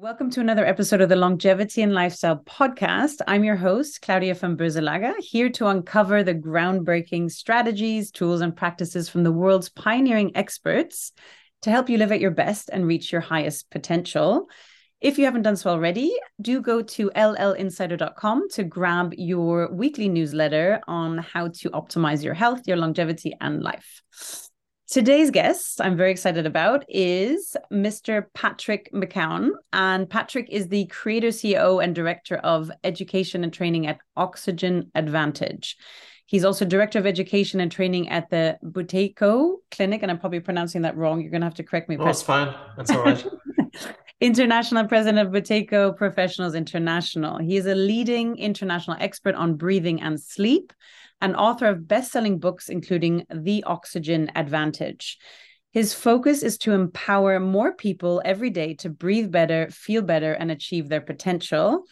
Welcome to another episode of the Longevity and Lifestyle Podcast. I'm your host, Claudia von Boeselager, here to uncover the groundbreaking strategies, tools, and practices from the world's pioneering experts to help you live at your best and reach your highest potential. If you haven't done so already, do go to llinsider.com to grab your weekly newsletter on how to optimize your health, your longevity, and life. Today's guest, I'm very excited about, is Mr. Patrick McKeown. And Patrick is the creator, CEO, and director of education and training at Oxygen Advantage. He's also director of education and training at the Buteyko Clinic. And I'm probably pronouncing that wrong. You're going to have to correct me. Oh, no, it's fine. That's all right. International President of Buteyko Professionals International. He is a leading international expert on breathing and sleep and author of best selling books, including The Oxygen Advantage. His focus is to empower more people every day to breathe better, feel better, and achieve their potential.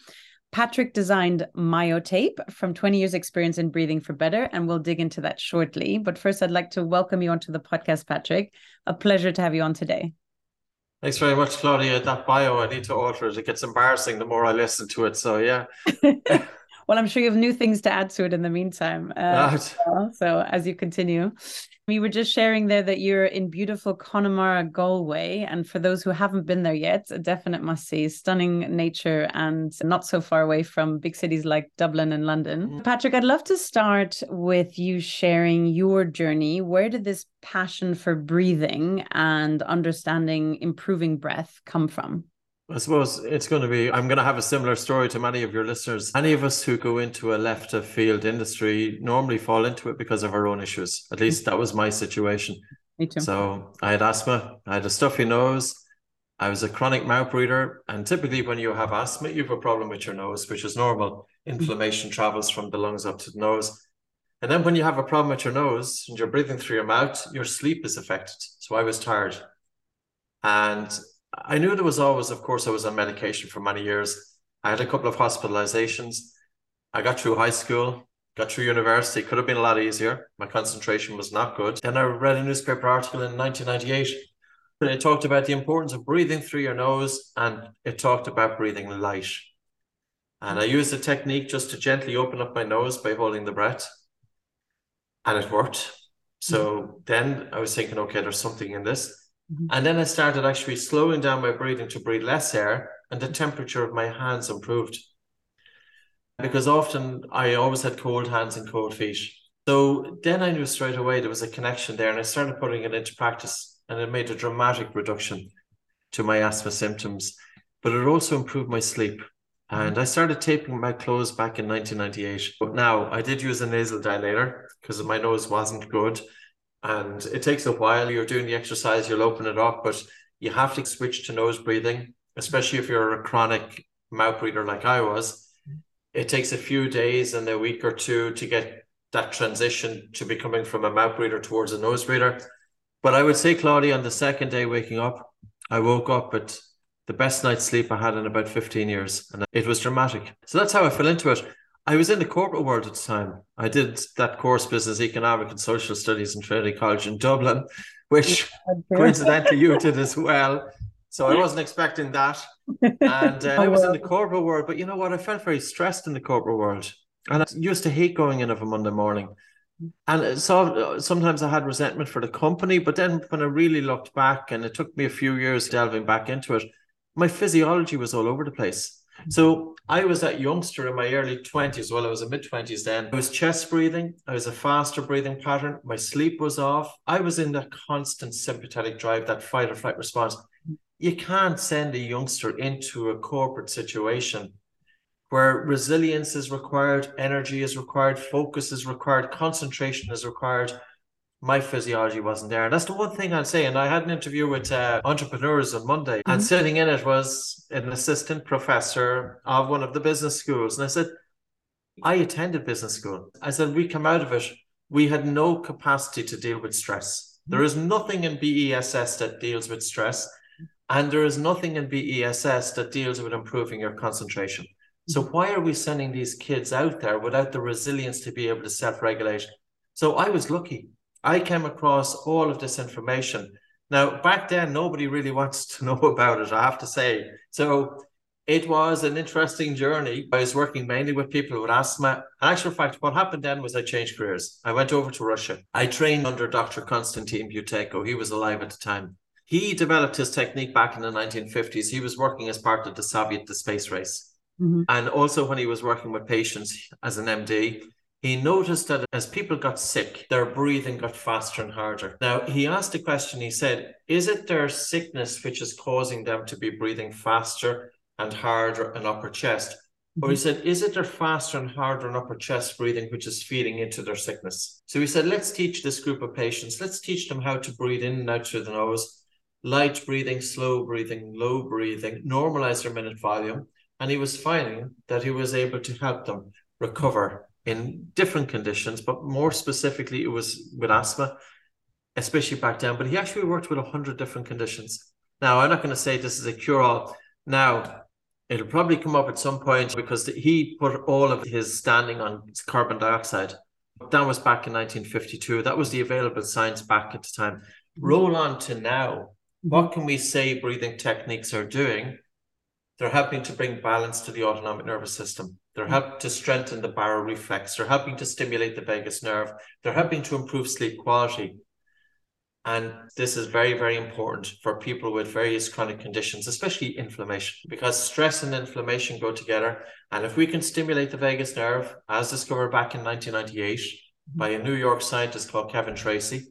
Patrick designed Myotape from 20 years' experience in breathing for better, and we'll dig into that shortly. But first, I'd like to welcome you onto the podcast, Patrick. A pleasure to have you on today. Thanks very much, Claudia. That bio, I need to alter it. It gets embarrassing the more I listen to it. So, yeah. well, I'm sure you have new things to add to it in the meantime. Uh, right. So, as you continue, we were just sharing there that you're in beautiful Connemara, Galway. And for those who haven't been there yet, a definite must see stunning nature and not so far away from big cities like Dublin and London. Mm-hmm. Patrick, I'd love to start with you sharing your journey. Where did this passion for breathing and understanding improving breath come from? I suppose it's going to be, I'm going to have a similar story to many of your listeners. Any of us who go into a left of field industry normally fall into it because of our own issues. At least that was my situation. Me too. So I had asthma, I had a stuffy nose, I was a chronic mouth breather. And typically, when you have asthma, you have a problem with your nose, which is normal. Inflammation travels from the lungs up to the nose. And then when you have a problem with your nose and you're breathing through your mouth, your sleep is affected. So I was tired. And I knew there was always, of course, I was on medication for many years. I had a couple of hospitalizations. I got through high school, got through university. Could have been a lot easier. My concentration was not good. Then I read a newspaper article in 1998. And it talked about the importance of breathing through your nose and it talked about breathing light. And I used a technique just to gently open up my nose by holding the breath. And it worked. So mm-hmm. then I was thinking, okay, there's something in this. Mm-hmm. And then I started actually slowing down my breathing to breathe less air, and the temperature of my hands improved. Because often I always had cold hands and cold feet. So then I knew straight away there was a connection there, and I started putting it into practice, and it made a dramatic reduction to my asthma symptoms. But it also improved my sleep. And I started taping my clothes back in 1998. But now I did use a nasal dilator because my nose wasn't good and it takes a while. You're doing the exercise, you'll open it up, but you have to switch to nose breathing, especially if you're a chronic mouth breather like I was. It takes a few days and a week or two to get that transition to becoming from a mouth breather towards a nose breather. But I would say, Claudia, on the second day waking up, I woke up at the best night's sleep I had in about 15 years. And it was dramatic. So that's how I fell into it. I was in the corporate world at the time. I did that course, Business Economic and Social Studies in Trinity College in Dublin, which coincidentally you did as well. So I wasn't expecting that. And uh, I was in the corporate world, but you know what? I felt very stressed in the corporate world. And I used to hate going in of a Monday morning. And so sometimes I had resentment for the company, but then when I really looked back, and it took me a few years delving back into it, my physiology was all over the place. So I was that youngster in my early 20s. Well, I was in mid 20s then. I was chest breathing. I was a faster breathing pattern. My sleep was off. I was in that constant sympathetic drive, that fight or flight response. You can't send a youngster into a corporate situation where resilience is required, energy is required, focus is required, concentration is required my physiology wasn't there. And that's the one thing I'd say. And I had an interview with uh, entrepreneurs on Monday, mm-hmm. and sitting in it was an assistant professor of one of the business schools. And I said, I attended business school. I said, we come out of it, we had no capacity to deal with stress. There is nothing in BESS that deals with stress. And there is nothing in BESS that deals with improving your concentration. So why are we sending these kids out there without the resilience to be able to self-regulate? So I was lucky. I came across all of this information Now, back then, nobody really wants to know about it, I have to say. So it was an interesting journey. I was working mainly with people with asthma. In actual fact, what happened then was I changed careers. I went over to Russia. I trained under Dr. Konstantin Buteyko. He was alive at the time. He developed his technique back in the 1950s. He was working as part of the Soviet the space race. Mm-hmm. And also, when he was working with patients as an MD, he noticed that as people got sick, their breathing got faster and harder. Now, he asked a question. He said, Is it their sickness which is causing them to be breathing faster and harder in upper chest? Or he mm-hmm. said, Is it their faster and harder in upper chest breathing which is feeding into their sickness? So he said, Let's teach this group of patients, let's teach them how to breathe in and out through the nose, light breathing, slow breathing, low breathing, normalize their minute volume. And he was finding that he was able to help them recover in different conditions, but more specifically, it was with asthma, especially back then. But he actually worked with 100 different conditions. Now, I'm not going to say this is a cure all. Now, it'll probably come up at some point because he put all of his standing on carbon dioxide. That was back in 1952. That was the available science back at the time. Roll on to now. What can we say breathing techniques are doing? They're helping to bring balance to the autonomic nervous system. They're helping to strengthen the baroreflex. They're helping to stimulate the vagus nerve. They're helping to improve sleep quality. And this is very, very important for people with various chronic conditions, especially inflammation, because stress and inflammation go together. And if we can stimulate the vagus nerve, as discovered back in 1998 mm-hmm. by a New York scientist called Kevin Tracey,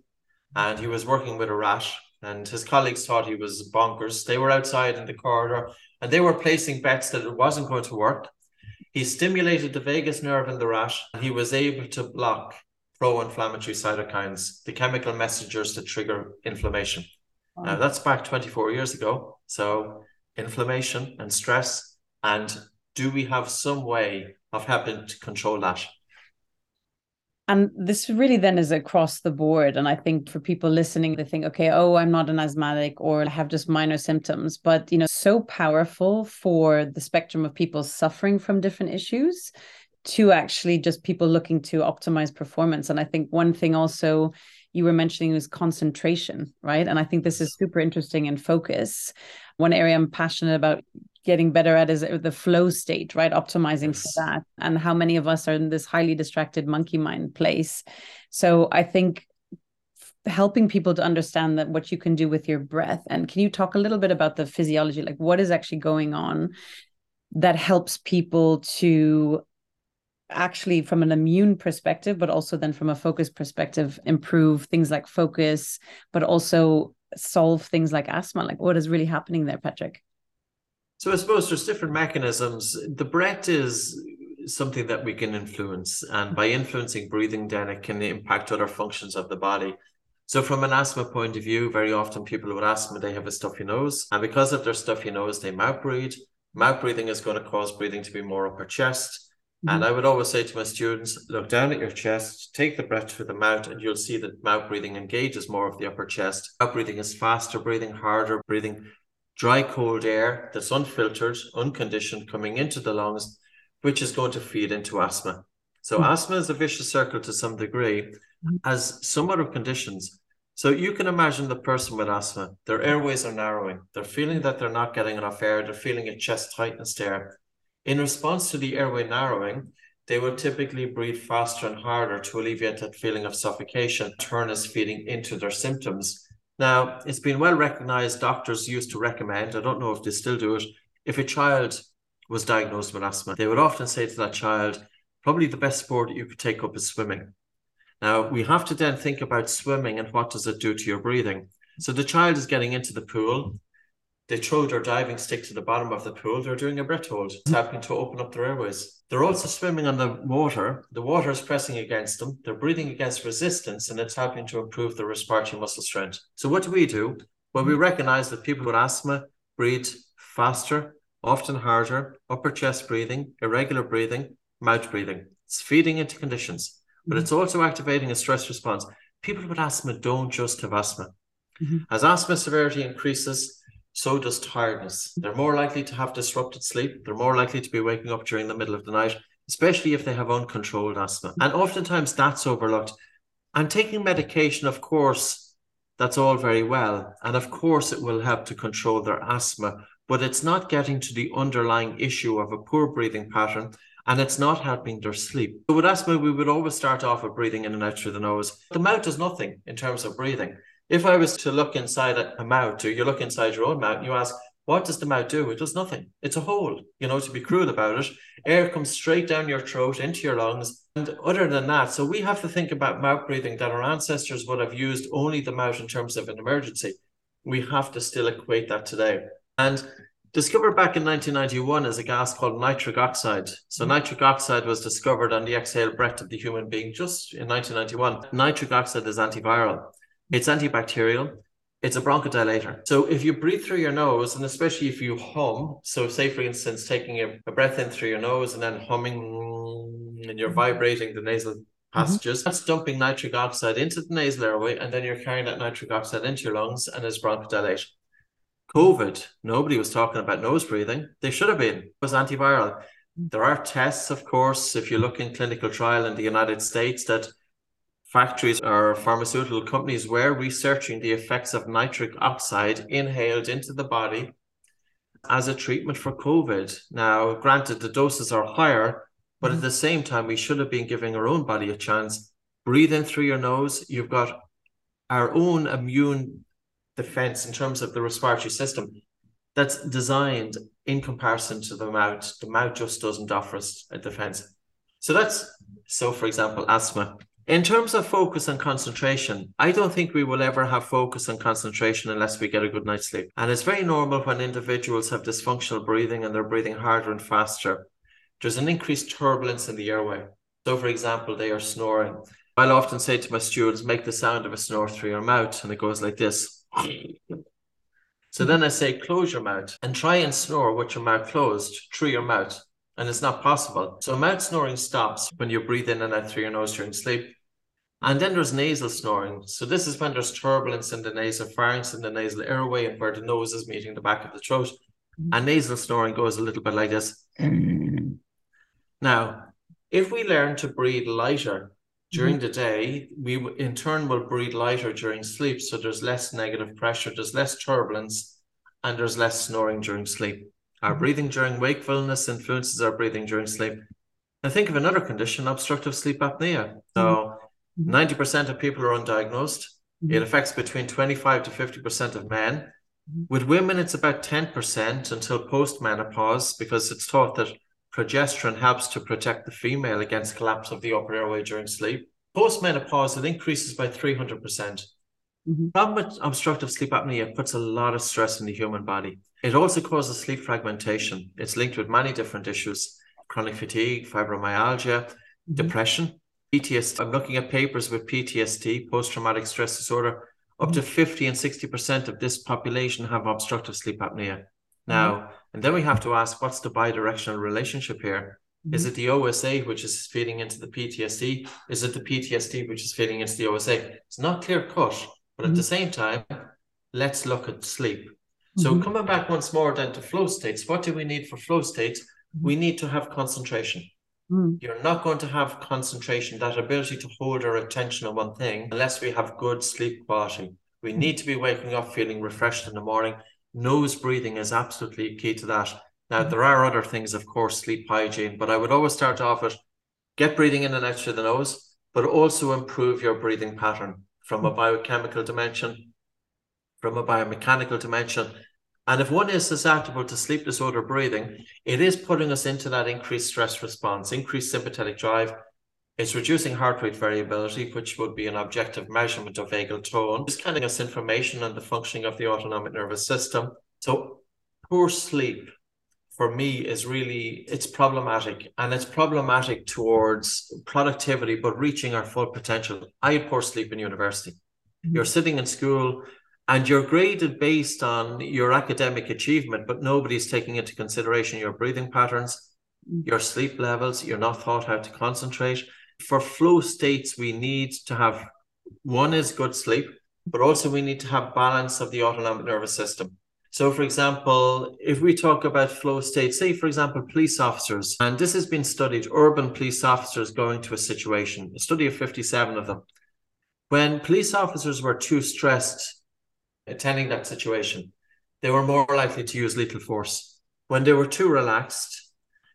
and he was working with a rat, and his colleagues thought he was bonkers. They were outside in the corridor and they were placing bets that it wasn't going to work. He stimulated the vagus nerve in the rat and he was able to block pro inflammatory cytokines, the chemical messengers that trigger inflammation. Wow. Now, that's back 24 years ago. So, inflammation and stress. And do we have some way of helping to control that? And this really then is across the board. And I think for people listening, they think, okay, oh, I'm not an asthmatic or I have just minor symptoms. But, you know, so powerful for the spectrum of people suffering from different issues to actually just people looking to optimize performance. And I think one thing also you were mentioning was concentration, right? And I think this is super interesting in focus. One area I'm passionate about getting better at is the flow state, right? Optimizing yes. for that. And how many of us are in this highly distracted monkey mind place. So I think helping people to understand that what you can do with your breath. And can you talk a little bit about the physiology? Like what is actually going on that helps people to actually from an immune perspective but also then from a focus perspective improve things like focus but also solve things like asthma like what is really happening there patrick so I suppose there's different mechanisms. The breath is something that we can influence, and by influencing breathing, then it can impact other functions of the body. So, from an asthma point of view, very often people with asthma they have a stuffy nose, and because of their stuffy nose, they mouth breathe. Mouth breathing is going to cause breathing to be more upper chest. Mm-hmm. And I would always say to my students, look down at your chest, take the breath through the mouth, and you'll see that mouth breathing engages more of the upper chest. Mouth breathing is faster breathing, harder breathing, dry, cold air that's unfiltered, unconditioned coming into the lungs, which is going to feed into asthma. So, mm. asthma is a vicious circle to some degree, mm. as some other conditions. So, you can imagine the person with asthma, their airways are narrowing, they're feeling that they're not getting enough air, they're feeling a chest tightness there. In response to the airway narrowing, they will typically breathe faster and harder to alleviate that feeling of suffocation. Turn is feeding into their symptoms now, it's been well recognized, doctors used to recommend, I don't know if they still do it, if a child was diagnosed with asthma, they would often say to that child, probably the best sport that you could take up is swimming. Now, we have to then think about swimming and what does it do to your breathing. So the child is getting into the pool, they throw their diving stick to the bottom of the pool, they're doing a breath hold. It's helping to open up their airways. They're also swimming on the water. The water is pressing against them. They're breathing against resistance, and it's helping to improve their respiratory muscle strength. So, what do we do? Well, we recognize that people with asthma breathe faster, often harder, upper chest breathing, irregular breathing, mouth breathing. It's feeding into conditions, but it's also activating a stress response. People with asthma don't just have asthma. Mm-hmm. As asthma severity increases, so does tiredness. They're more likely to have disrupted sleep. They're more likely to be waking up during the middle of the night, especially if they have uncontrolled asthma. And oftentimes that's overlooked. And taking medication, of course, that's all very well. And of course, it will help to control their asthma, but it's not getting to the underlying issue of a poor breathing pattern and it's not helping their sleep. So with asthma, we would always start off with breathing in and out through the nose. The mouth does nothing in terms of breathing. If I was to look inside a mouth, or you look inside your own mouth, and you ask, what does the mouth do? It does nothing. It's a hole, you know, to be cruel about it. Air comes straight down your throat into your lungs. And other than that, so we have to think about mouth breathing that our ancestors would have used only the mouth in terms of an emergency. We have to still equate that today. And discovered back in 1991 as a gas called nitric oxide. So mm-hmm. nitric oxide was discovered on the exhaled breath of the human being just in 1991. Nitric oxide is antiviral. It's antibacterial it's a bronchodilator. So if you breathe through your nose, and especially if you hum, so say for instance, taking a, a breath in through your nose and then humming, and you're vibrating the nasal mm-hmm. passages, mm-hmm. that's dumping nitric oxide into the nasal airway, and then you're carrying that nitric oxide into your lungs and it's bronchodilation. COVID, nobody was talking about nose breathing. They should have been. It was antiviral. There are tests, of course, if you look in clinical trial in the United States, that factories or pharmaceutical companies were researching the effects of nitric oxide inhaled into the body as a treatment for COVID. Now, granted, the doses are higher, but at mm-hmm. the same time, we should have been giving our own body a chance. Breathe in through your nose. You've got our own immune defense in terms of the respiratory system that's designed in comparison to the mouth. The mouth just doesn't offer us a defense. So that's so, for example, asthma. In terms of focus and concentration, I don't think we will ever have focus and concentration unless we get a good night's sleep. And it's very normal when individuals have dysfunctional breathing and they're breathing harder and faster. There's an increased turbulence in the airway. So, for example, they are snoring. I'll often say to my students, make the sound of a snore through your mouth, and it goes like this. So then I say, close your mouth and try and snore with your mouth closed through your mouth. And it's not possible. So mouth snoring stops when you breathe in and out through your nose during sleep. And then there's nasal snoring. So this is when there's turbulence in the nasal pharynx and the nasal airway and where the nose is meeting the back of the throat. Mm-hmm. And nasal snoring goes a little bit like this. Now, if we learn to breathe lighter during mm-hmm. the day, we in turn will breathe lighter during sleep. So there's less negative pressure, there's less turbulence, and there's less snoring during sleep. Our mm-hmm. breathing during wakefulness influences our breathing during sleep. Now think of another condition, obstructive sleep apnea. So mm-hmm. 90% mm-hmm. of people are undiagnosed. Mm-hmm. It affects between 25 to 50% of men. Mm-hmm. With women, it's about 10% until postmenopause because it's thought that progesterone helps to protect the female against collapse of the upper airway during sleep. Postmenopause, it increases by 300%. Mm-hmm. Problem with obstructive sleep apnea puts a lot of stress in the human body. It also causes sleep fragmentation. It's linked with many different issues chronic fatigue, fibromyalgia, mm-hmm. depression. PTSD, I'm looking at papers with PTSD, post traumatic stress disorder. Up to 50 and 60% of this population have obstructive sleep apnea. Now, mm-hmm. and then we have to ask what's the bidirectional relationship here? Mm-hmm. Is it the OSA which is feeding into the PTSD? Is it the PTSD which is feeding into the OSA? It's not clear cut, but at the mm-hmm. same time, let's look at sleep. So mm-hmm. coming back once more then to flow states, what do we need for flow states? We mm-hmm. need to have concentration. Mm. You're not going to have concentration, that ability to hold our attention on one thing, unless we have good sleep quality. We mm. need to be waking up feeling refreshed in the morning. Nose breathing is absolutely key to that. Now, mm. there are other things, of course, sleep hygiene, but I would always start off with get breathing in and out through the nose, but also improve your breathing pattern from a mm. biochemical dimension, from a biomechanical dimension, and if one is susceptible to sleep disorder breathing, it is putting us into that increased stress response, increased sympathetic drive. It's reducing heart rate variability, which would be an objective measurement of vagal tone. It's giving us information on the functioning of the autonomic nervous system. So poor sleep for me is really it's problematic and it's problematic towards productivity but reaching our full potential i had poor sleep in university mm-hmm. you're sitting in school and you're graded based on your academic achievement, but nobody's taking into consideration your breathing patterns, mm. your sleep levels. You're not taught how to concentrate. For flow states, we need to have one is good sleep, but also we need to have balance of the autonomic nervous system. So, for example, if we talk about flow states, say, for example, police officers, and this has been studied, urban police officers going to a situation, a study of 57 of them When police officers were too stressed attending that situation, they were more likely to use lethal force. When they were too relaxed,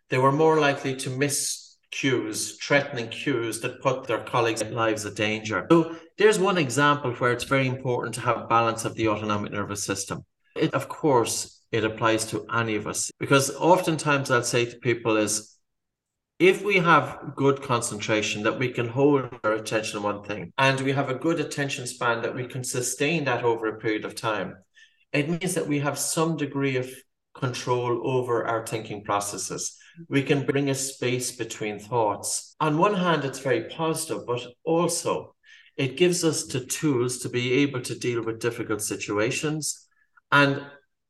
they were more likely to miss cues, threatening cues that put their colleagues' lives at danger. So there's one example where it's very important to have balance of the autonomic nervous system. It, of course, it applies to any of us because oftentimes I'll say to people is if we have good concentration that we can hold our attention on one thing and we have a good attention span that we can sustain that over a period of time it means that we have some degree of control over our thinking processes. We can bring a space between thoughts. On one hand it's very positive but also it gives us the tools to be able to deal with difficult situations. And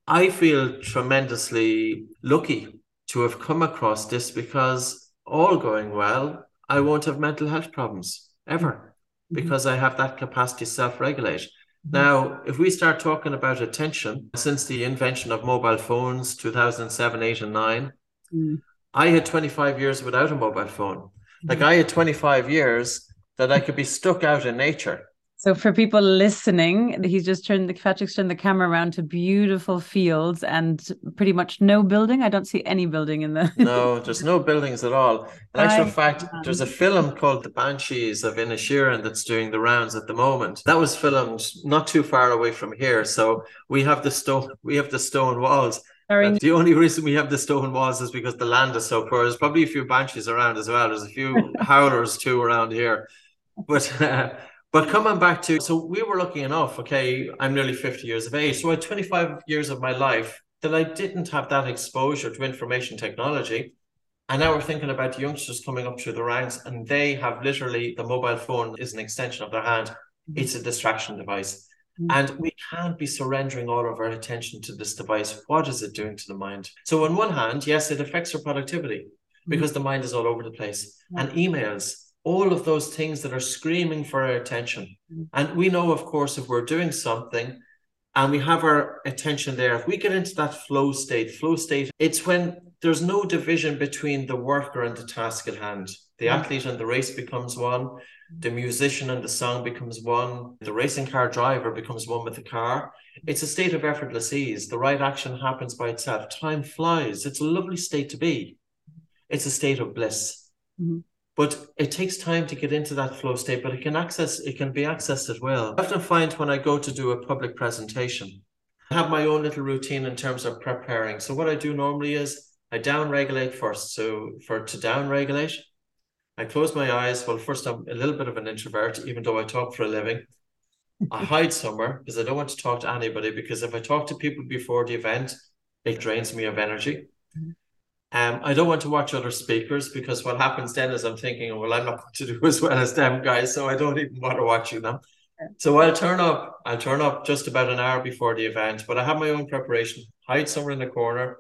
i feel tremendously lucky to have come across this because all going well, I won't have mental health problems ever mm-hmm. because I have that capacity to self regulate. Mm-hmm. Now, if we start talking about attention, since the invention of mobile phones, 2007, 8, and 9, mm. I had 25 years without a mobile phone. Like mm. I had 25 years that I could be stuck out in nature so for people listening, he's just turned the Patrick's turned the camera around to beautiful fields and pretty much no building. I don't see any building in there. No, there's no buildings at all. In actual fact, there's a film called The Banshees of Inisherin that's doing the rounds at the moment. That was filmed not too far away from here. So we have the stone we have the stone walls. The only reason we have the stone walls is because the land is so poor. There's probably a few banshees around as well. There's a few howlers too around here. But uh, but coming back to, so we were lucky enough, okay, I'm nearly 50 years of age. So I had 25 years of my life that I didn't have that exposure to information technology. And now we're thinking about youngsters coming up through the ranks and they have literally the mobile phone is an extension of their hand. Mm-hmm. It's a distraction device. Mm-hmm. And we can't be surrendering all of our attention to this device. What is it doing to the mind? So, on one hand, yes, it affects our productivity mm-hmm. because the mind is all over the place. And emails, all of those things that are screaming for our attention. Mm-hmm. And we know, of course, if we're doing something and we have our attention there, if we get into that flow state, flow state, it's when there's no division between the worker and the task at hand. The mm-hmm. athlete and the race becomes one, the musician and the song becomes one, the racing car driver becomes one with the car. It's a state of effortless ease. The right action happens by itself. Time flies. It's a lovely state to be. It's a state of bliss. Mm-hmm but it takes time to get into that flow state but it can access it can be accessed as well. I often find when i go to do a public presentation i have my own little routine in terms of preparing. So what i do normally is i down regulate first. So for to down regulate i close my eyes. Well first i'm a little bit of an introvert even though i talk for a living. I hide somewhere because i don't want to talk to anybody because if i talk to people before the event it drains me of energy. Mm-hmm. Um, I don't want to watch other speakers because what happens then is I'm thinking, well, I'm not going to do as well as them guys, so I don't even bother watching them. So I'll turn up. I'll turn up just about an hour before the event, but I have my own preparation. Hide somewhere in the corner.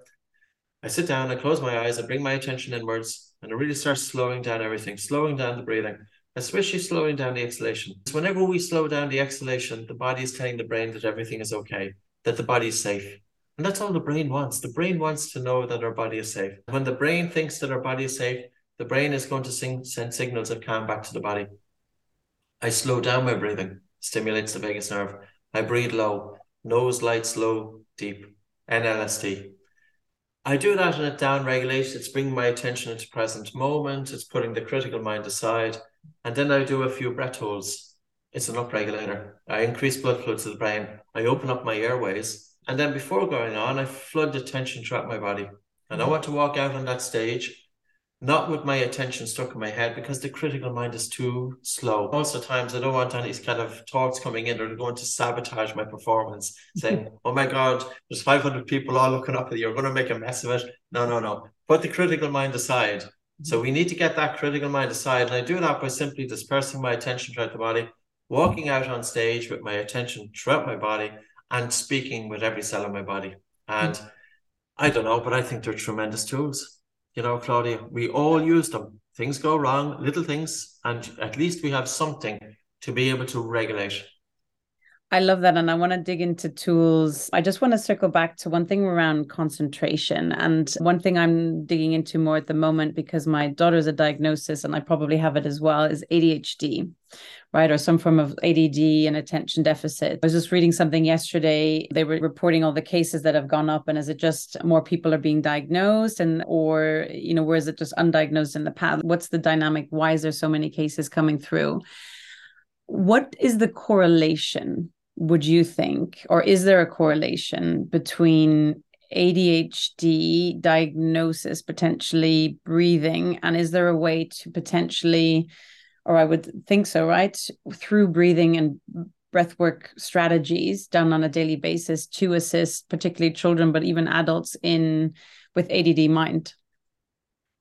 I sit down. I close my eyes. I bring my attention inwards, and I really start slowing down everything, slowing down the breathing, especially slowing down the exhalation. So whenever we slow down the exhalation, the body is telling the brain that everything is okay, that the body is safe. And that's all the brain wants. The brain wants to know that our body is safe. When the brain thinks that our body is safe, the brain is going to sing, send signals of calm back to the body. I slow down my breathing, stimulates the vagus nerve. I breathe low, nose light, slow, deep, NLST. I do that and it down regulates. It's bringing my attention into present moment. It's putting the critical mind aside. And then I do a few breath holds. It's an upregulator. I increase blood flow to the brain. I open up my airways and then before going on, I flood the tension throughout my body. And I mm-hmm. want to walk out on that stage, not with my attention stuck in my head because the critical mind is too slow. Most of the times, I don't want any kind of thoughts coming in that are going to sabotage my performance, mm-hmm. saying, oh my God, there's 500 people all looking up at you. You're going to make a mess of it. No, no, no. Put the critical mind aside. Mm-hmm. So we need to get that critical mind aside. And I do that by simply dispersing my attention throughout the body, walking out on stage with my attention throughout my body and speaking with every cell in my body. And mm. I don't know, but I think they're tremendous tools. You know, Claudia, we all use them. Things go wrong, little things, and at least we have something to be able to regulate. I love that. And I want to dig into tools. I just want to circle back to one thing around concentration. And one thing I'm digging into more at the moment, because my daughter's a diagnosis and I probably have it as well, is ADHD, right? Or some form of ADD and attention deficit. I was just reading something yesterday. They were reporting all the cases that have gone up. And is it just more people are being diagnosed and, or, you know, where is it just undiagnosed in the past? What's the dynamic? Why is there so many cases coming through? What is the correlation would you think, or is there a correlation between ADHD diagnosis, potentially breathing, and is there a way to potentially, or I would think so, right, through breathing and breathwork strategies done on a daily basis to assist particularly children, but even adults in with ADD mind?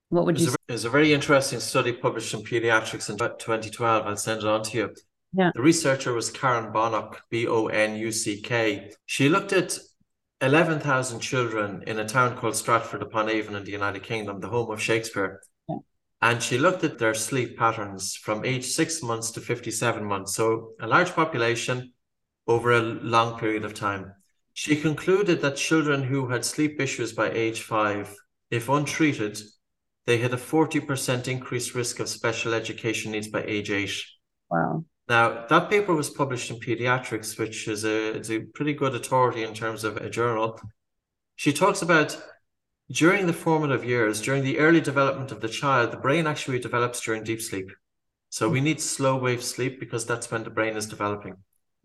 What would you? There's a very interesting study published in Pediatrics in 2012. I'll send it on to you yeah. The researcher was Karen Bonuck, B O N U C K. She looked at 11,000 children in a town called Stratford upon Avon in the United Kingdom, the home of Shakespeare. And she looked at their sleep patterns from age six months to 57 months. So a large population over a long period of time. She concluded that children who had sleep issues by age five, if untreated, they had a 40% increased risk of special education needs by age eight. Wow. Now, that paper was published in Pediatrics, which is a, it's a pretty good authority in terms of a journal. She talks about during the formative years, during the early development of the child, the brain actually develops during deep sleep. So we need slow wave sleep because that's when the brain is developing.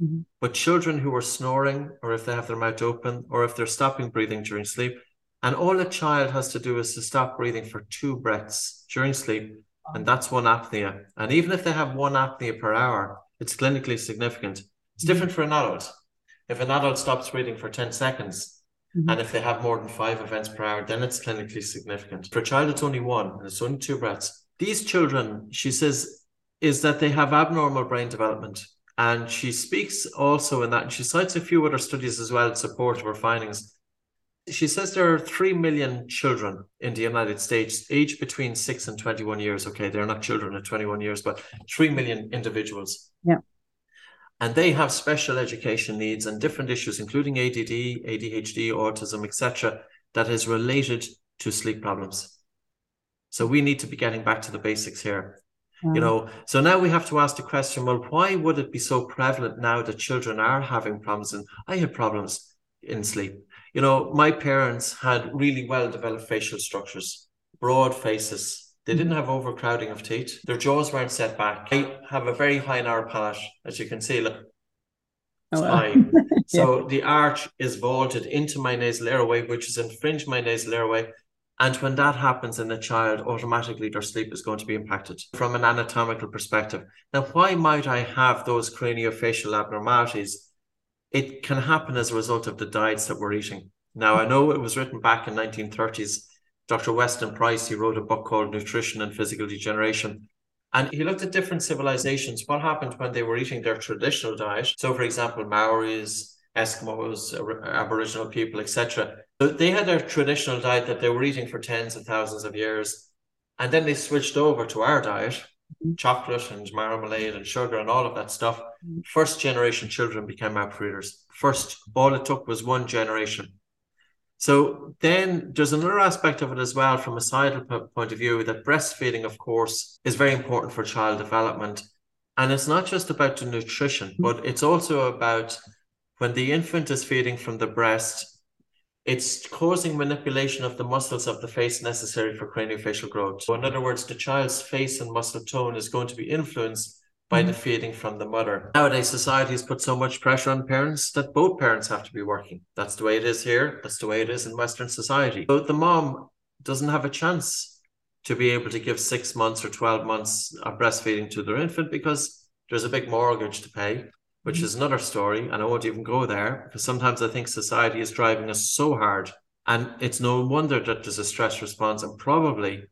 Mm-hmm. But children who are snoring, or if they have their mouth open, or if they're stopping breathing during sleep, and all a child has to do is to stop breathing for two breaths during sleep, and that's one apnea. And even if they have one apnea per hour, it's clinically significant. It's mm-hmm. different for an adult. If an adult stops breathing for 10 seconds, mm-hmm. and if they have more than five events per hour, then it's clinically significant. For a child, it's only one, and it's only two breaths. These children, she says, is that they have abnormal brain development. And she speaks also in that, and she cites a few other studies as well in support of her findings she says there are 3 million children in the United States aged between 6 and 21 years. Okay, they're not children at 21 years, but 3 million individuals. Yeah. And they have special education needs and different issues, including ADD, ADHD, autism, etc., that is related to sleep problems. So we need to be getting back to the basics here. You mm. know, so now we have to ask the question well, why would it be so prevalent now that children are having problems? And I had problems in sleep you know, my parents had really well developed facial structures, broad faces. They didn't mm-hmm. have overcrowding of teeth. Their jaws weren't set back. I have a very high narrow palate, as you can see. Look, oh, high. So the arch is vaulted into my nasal airway, which is infringed my nasal airway. And when that happens in a child, automatically their sleep is going to be impacted from an anatomical perspective. Now, why might I have those craniofacial abnormalities? it can happen as a result of the diets that we're eating. Now, I know it was written back in 1930s. Dr. Weston Price, he wrote a book called Nutrition and Physical Degeneration. And he looked at different civilizations, what happened when they were eating their traditional diet. So, for example, Maoris, Eskimos, Aboriginal people, etc. So they had their traditional diet that they were eating for tens of thousands of years. And then they switched over to our diet, Mm-hmm. chocolate and marmalade and sugar and all of that stuff. Mm-hmm. First generation children became mouth breathers. First, all it took was one generation. So then there's another aspect of it as well from a societal point of view that breastfeeding, of course, is very important for child development. And it's not just about the nutrition, mm-hmm. but it's also about when the infant is feeding from the breast, it's causing manipulation of the muscles of the face necessary for craniofacial growth. So in other words, the child's face and muscle tone is going to be influenced by the mm-hmm. feeding from the mother. Nowadays, society has put so much pressure on parents that both parents have to be working. That's the way it is here. That's the way it is in Western society. But the mom doesn't have a chance to be able to give six months or 12 months of breastfeeding to their infant because there's a big mortgage to pay which is another story. And I won't even go there because sometimes I think society is driving us so hard. And it's no wonder that there's a stress response. And probably,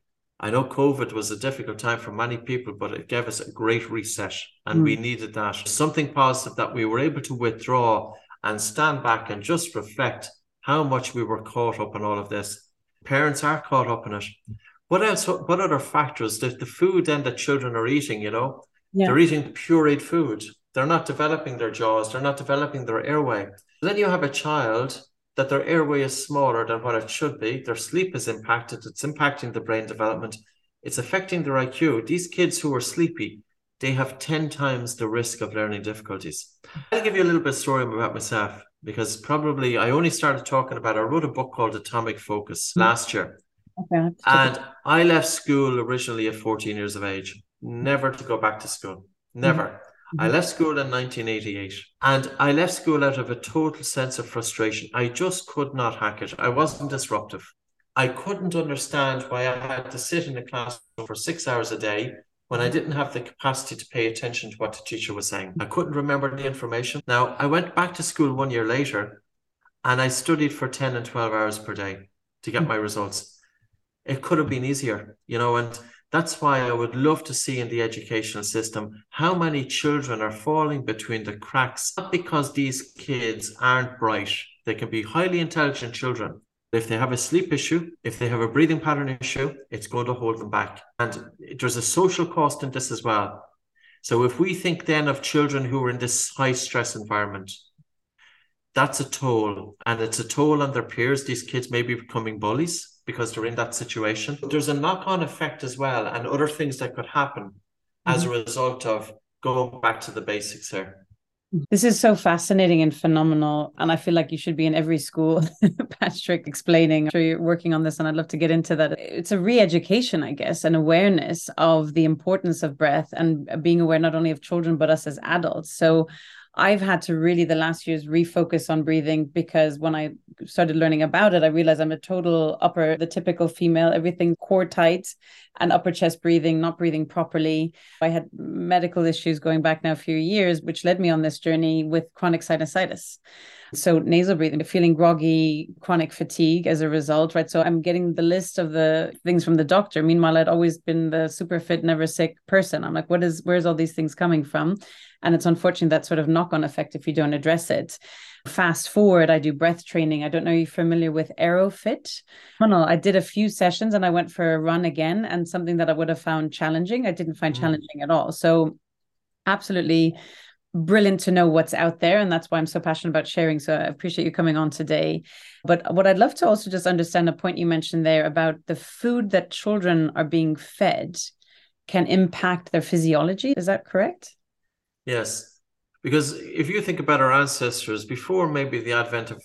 I know COVID was a difficult time for many people, but it gave us a great reset and mm. we needed that. Something positive that we were able to withdraw and stand back and just reflect how much we were caught up in all of this. Parents are caught up in it. What else? What other factors? The, the food then that children are eating, you know, yeah. they're eating pureed food They're not developing their jaws, they're not developing their airway. Then you have a child that their airway is smaller than what it should be. Their sleep is impacted, it's impacting the brain development, it's affecting their IQ. These kids who are sleepy, they have 10 times the risk of learning difficulties. I'll give you a little bit of story about myself because probably I only started talking about I wrote a book called Atomic Focus mm-hmm. last year. Okay. And I left school originally at 14 years of age, never to go back to school. Never. Mm-hmm. I left school in 1988 and I left school out of a total sense of frustration. I just could not hack it. I wasn't disruptive. I couldn't understand why I had to sit in a classroom for six hours a day when I didn't have the capacity to pay attention to what the teacher was saying. I couldn't remember the information. Now, I went back to school one year later and I studied for 10 and 12 hours per day to get my results. It could have been easier, you know, and that's why I would love to see in the educational system how many children are falling between the cracks, not because these kids aren't bright. They can be highly intelligent children, if they have a sleep issue, if they have a breathing pattern issue, it's going to hold them back. And there's a social cost in this as well. So if we think then of children who are in this high stress environment, that's a toll. And it's a toll on their peers. These kids may be becoming bullies because they're in that situation. There's a knock on effect as well, and other things that could happen mm-hmm. as a mm-hmm. result of going back to the basics here. This is so fascinating and phenomenal. And I feel like you should be in every school, Patrick, explaining. I'm sure you're working on this, and I'd love to get into that. It's a re education, I guess, an awareness of the importance of breath and being aware not only of children, but us as adults. So I've had to really the last years refocus on breathing because when I started learning about it, I realized I'm a total upper, the typical female, everything core tight and upper chest breathing, not breathing properly. I had medical issues going back now a few years, which led me on this journey with chronic sinusitis. So nasal breathing, feeling groggy, chronic fatigue as a result, right? So I'm getting the list of the things from the doctor. Meanwhile, I'd always been the super fit, never sick person. I'm like, what is where's all these things coming from? And it's unfortunate that sort of knock-on effect if you don't address it. Fast forward, I do breath training. I don't know if you're familiar with Airofit. Oh no, I did a few sessions and I went for a run again. And something that I would have found challenging, I didn't find mm. challenging at all. So absolutely brilliant to know what's out there and that's why i'm so passionate about sharing so i appreciate you coming on today. But what i'd love to also just understand a point you mentioned there about the food that children are being fed can impact their physiology. Is that correct? Yes. Because if you think about our ancestors before maybe the advent of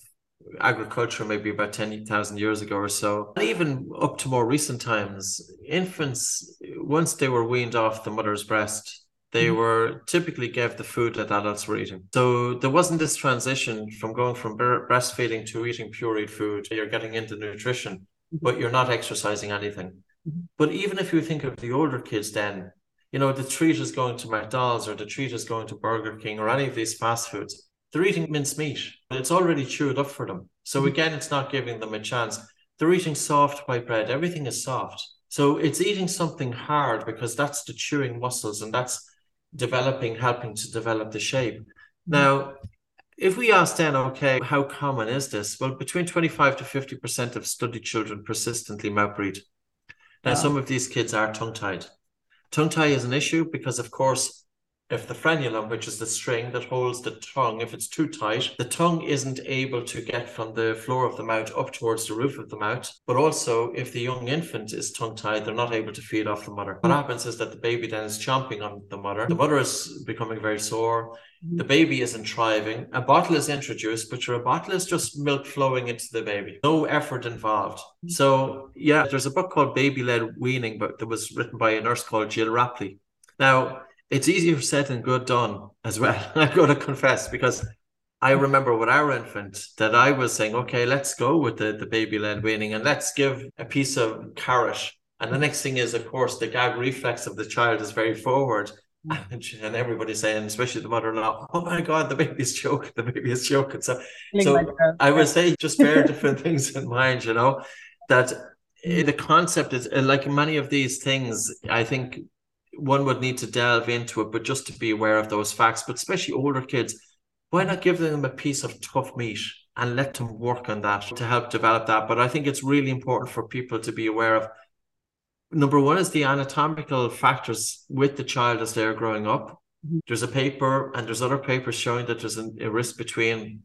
agriculture maybe about 10,000 years ago or so and even up to more recent times infants once they were weaned off the mother's breast they mm-hmm. were typically gave the food that adults were eating. So there wasn't this transition from going from breastfeeding to eating pureed food. You're getting into nutrition, mm-hmm. but you're not exercising anything. Mm-hmm. But even if you think of the older kids, then you know the treat is going to McDonald's or the treat is going to Burger King or any of these fast foods. They're eating mincemeat. It's already chewed up for them. So again, it's not giving them a chance. They're eating soft white bread. Everything is soft. So it's eating something hard because that's the chewing muscles and that's developing, helping to develop the shape. Now, if we ask then, okay, how common is this? Well, between 25 to 50% of studied children persistently mouth breathe. Now, wow. some of these kids are tongue tied. Tongue tie is an issue because, of course, if the frenulum, which is the string that holds the tongue, if it's too tight, the tongue isn't able to get from the floor of the mouth up towards the roof of the mouth. But also, if the young infant is tongue tied, they're not able to feed off the mother. What hmm. happens is that the baby then is chomping on the mother. The mother is becoming very sore. The baby isn't thriving. A bottle is introduced, but your bottle is just milk flowing into the baby. No effort involved. Hmm. So, yeah, there's a book called Baby Led Weaning, but that was written by a nurse called Gill Rapley. Now, it's easier said than good done as well. I've got to confess because I remember with our infant that I was saying, okay, let's go with the, the baby led weaning and let's give a piece of carrot. And the next thing is, of course, the gag reflex of the child is very forward. Mm. And, and everybody's saying, especially the mother-in-law, oh my God, the baby's choking, the baby is choking. So, so uh, I would say just bear different things in mind, you know, that mm. the concept is like many of these things, I think one would need to delve into it, but just to be aware of those facts, but especially older kids, why not give them a piece of tough meat and let them work on that to help develop that? But I think it's really important for people to be aware of. Number one is the anatomical factors with the child as they're growing up. Mm-hmm. There's a paper and there's other papers showing that there's an, a risk between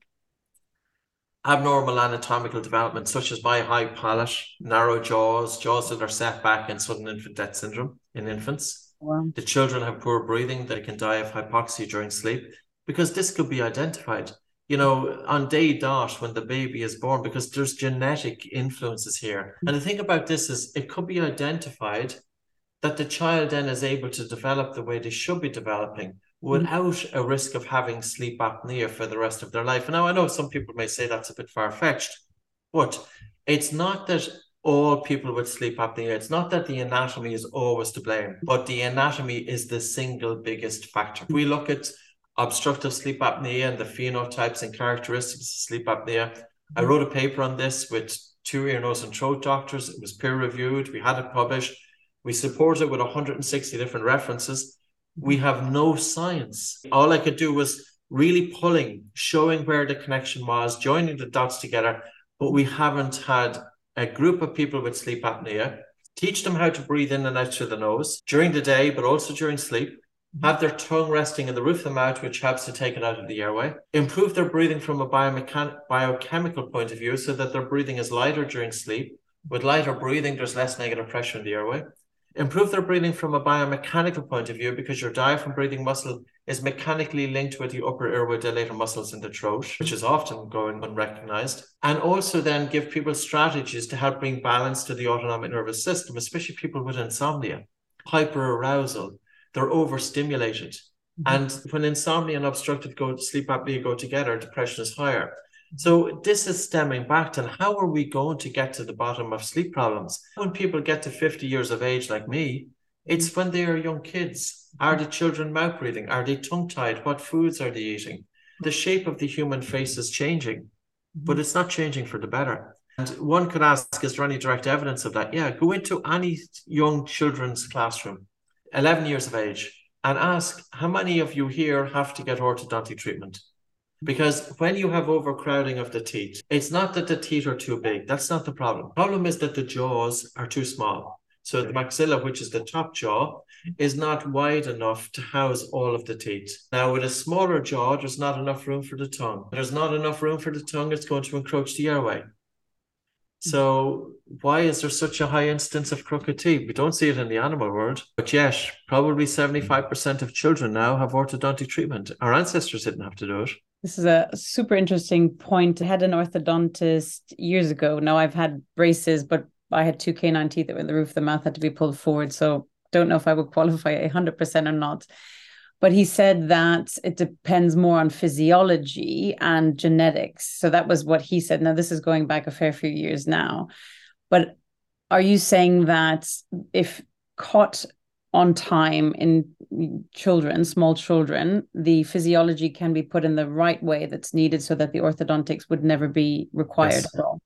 abnormal anatomical development, such as my high palate, narrow jaws, jaws that are set back, and sudden infant death syndrome in infants. Wow. The children have poor breathing, they can die of hypoxia during sleep because this could be identified. You know, on day dot when the baby is born, because there's genetic influences here. Mm-hmm. And the thing about this is it could be identified that the child then is able to develop the way they should be developing mm-hmm. without a risk of having sleep apnea for the rest of their life. Now I know some people may say that's a bit far fetched, but it's not that all people with sleep apnea, it's not that the anatomy is always to blame, but the anatomy is the single biggest factor. we look at obstructive sleep apnea and the phenotypes and characteristics of sleep apnea, I mm-hmm. wrote a paper on this with two ear, nose, and throat doctors. It was peer reviewed. We had it published. We supported it with 160 different references we have no science. All I could do was really pulling, showing where the connection was, joining the dots together, but we haven't had a group of people with sleep apnea teach them how to breathe in and out through the nose during the day, but also during sleep. Have their tongue resting in the roof of the mouth, which helps to take it out of the airway. Improve their breathing from a biomechan- biochemical point of view so that their breathing is lighter during sleep. With lighter breathing, there's less negative pressure in the airway improve their breathing from a biomechanical point of view because your diaphragm breathing muscle is mechanically linked with the upper airway dilator muscles in the throat, which is often going unrecognized. And also then give people strategies to help bring balance to the autonomic nervous system, especially people with insomnia, hyperarousal, they're overstimulated. Mm-hmm. And when insomnia and obstructive go, sleep apnea go together, depression is higher. So this is stemming back to how are we going to get to the bottom of sleep problems? When people get to 50 years of age like me, it's when they are young kids. Are the children mouth breathing? Are they tongue tied? What foods are they eating? The shape of the human face is changing, but it's not changing for the better. And one could ask, is there any direct evidence of that? Yeah, go into any young children's classroom, 11 years of age, and ask how many of you here have to get orthodontic treatment? Because when you have overcrowding of the teeth, it's not that the teeth are too big. That's not the problem. Problem is that the jaws are too small. So the maxilla, which is the top jaw, is not wide enough to house all of the teeth. Now, with a smaller jaw, there's not enough room for the tongue. There's not enough room for the tongue, it's going to encroach the airway. So, why is there such a high instance of crooked teeth? We don't see it in the animal world, but yes, probably 75% of children now have orthodontic treatment. Our ancestors didn't have to do it. This is a super interesting point. I had an orthodontist years ago. Now I've had braces, but I had two canine teeth that were in the roof of the mouth had to be pulled forward. So don't know if I would qualify 100% or not. But he said that it depends more on physiology and genetics. So that was what he said. Now, this is going back a fair few years now. But are you saying that if caught on time in children, small children, the physiology can be put in the right way that's needed so that the orthodontics would never be required yes. at all.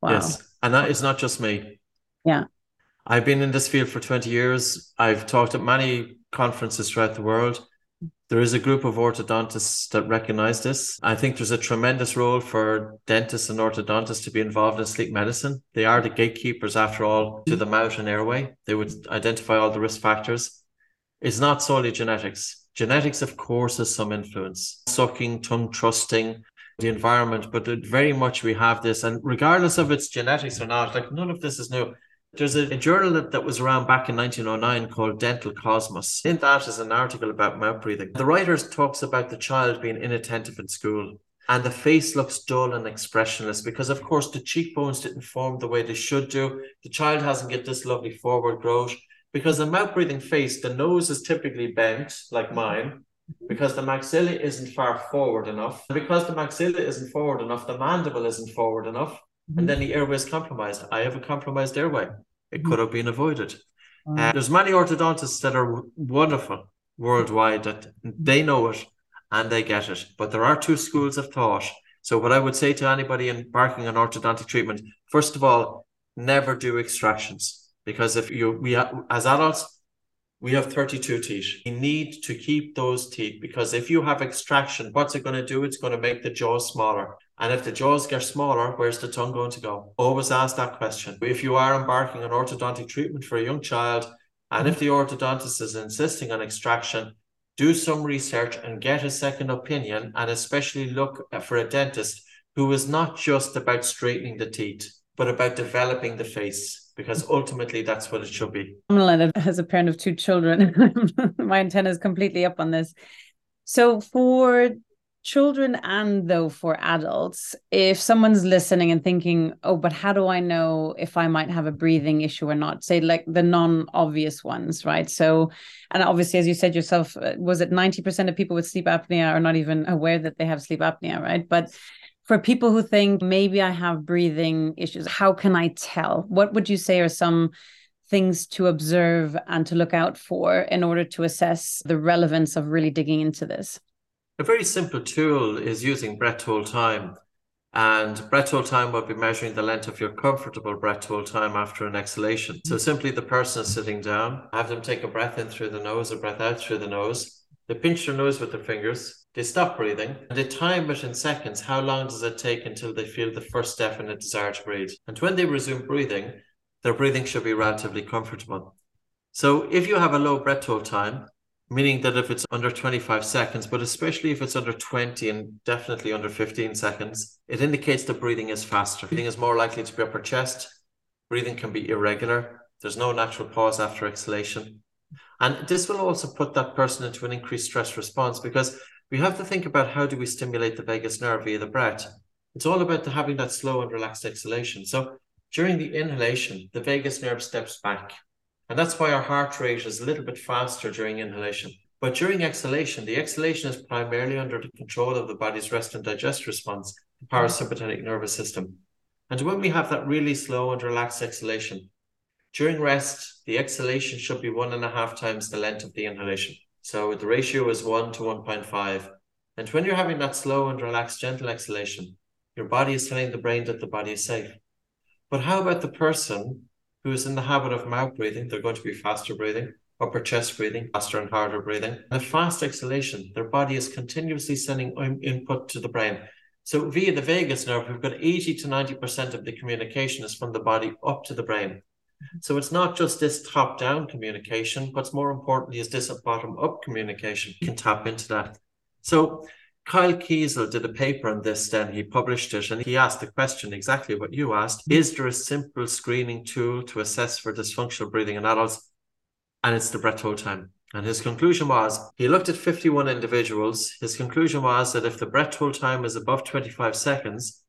Wow. Yes. And that is not just me. Yeah. I've been in this field for 20 years. I've talked at many conferences throughout the world. There is a group of orthodontists that recognize this. I think there's a tremendous role for dentists and orthodontists to be involved in sleep medicine. They are the gatekeepers, after all, to the mouth and airway. They would identify all the risk factors. It's not solely genetics. Genetics, of course, has some influence. Sucking, tongue thrusting, the environment, but very much we have this. And regardless of its genetics or not, like none of this is new. There's a, a, journal that, that was around back in 1909 called Dental Cosmos. In that is an article about mouth breathing. The writer talks about the child being inattentive in school and the face looks dull and expressionless because of course the cheekbones didn't form the way they should do the child hasn't get this lovely forward growth because the mouth breathing face the nose is typically bent like mine because the maxilla isn't far forward enough because the maxilla isn't forward enough the mandible isn't forward enough mm-hmm. and then the airway is compromised. I have a compromised airway. It mm-hmm. could have been avoided. Uh, there's many orthodontists that are wonderful worldwide that they know it and they get it. But there are two schools of thought. So what I would say to anybody embarking on orthodontic treatment, first of all, never do extractions because if you we as adults we have 32 teeth. We need to keep those teeth because if you have extraction, what's it going to do? It's going to make the jaws smaller. And if the jaws get smaller, where's the tongue going to go? Always ask that question. If you are embarking on orthodontic treatment for a young child, and if the orthodontist is insisting on extraction, do some research and get a second opinion, and especially look uh, for a dentist who is not just about straightening the teeth, but about developing the face, because ultimately that's what it should be. I'm as a parent of two children, my antenna is completely up on this. So for children and though for adults if someone's listening and thinking oh but how do i know if i might have a breathing issue or not say like the non-obvious ones right so and obviously as you said yourself uh, was it 90% of people with sleep apnea are not even aware that they have sleep apnea right but for people who think maybe i have breathing issues how can i tell what would you say are some things to observe and to look out for in order to assess the relevance of really digging into this a very simple tool is using breath hold time. And breath hold time will be measuring the length of your comfortable breath hold time after an exhalation. So mm-hmm. simply the person is sitting down, have them take a breath in through the nose, a breath out through the nose. They pinch their nose with their fingers. They stop breathing and they time it in seconds. How long does it take until they feel the first definite desire to breathe? And when they resume breathing, their breathing should be relatively comfortable. So if you have a low breath hold time, meaning that if it's under 25 seconds, but especially if it's under 20 and definitely under 15 seconds, it indicates that breathing is faster. Breathing is more likely to be upper chest. Breathing can be irregular. There's no natural pause after exhalation. And this will also put that person into an increased stress response because we have to think about how do we stimulate the vagus nerve via the breath. It's all about having that slow and relaxed exhalation. So during the inhalation, the vagus nerve steps back and that's why our heart rate is a little bit faster during inhalation. But during exhalation, the exhalation is primarily under the control of the body's rest and digest response, the parasympathetic nervous system. And when we have that really slow and relaxed exhalation, during rest, the exhalation should be one and a half times the length of the inhalation. So the ratio is one to 1.5. And when you're having that slow and relaxed, gentle exhalation, your body is telling the brain that the body is safe. But how about the person who is in the habit of mouth breathing, they're going to be faster breathing, upper chest breathing, faster and harder breathing. And fast exhalation, their body is continuously sending input to the brain. So via the vagus nerve, we've got 80 to 90% of the communication is from the body up to the brain. So it's not just this top down communication, what's more importantly is this bottom up communication. Can tap into that. So Kyle Kiesel did a paper on this, then he published it, and he asked the question exactly what you asked Is there a simple screening tool to assess for dysfunctional breathing in adults? And it's the breath hold time. And his conclusion was he looked at 51 individuals. His conclusion was that if the breath hold time is above 25 seconds,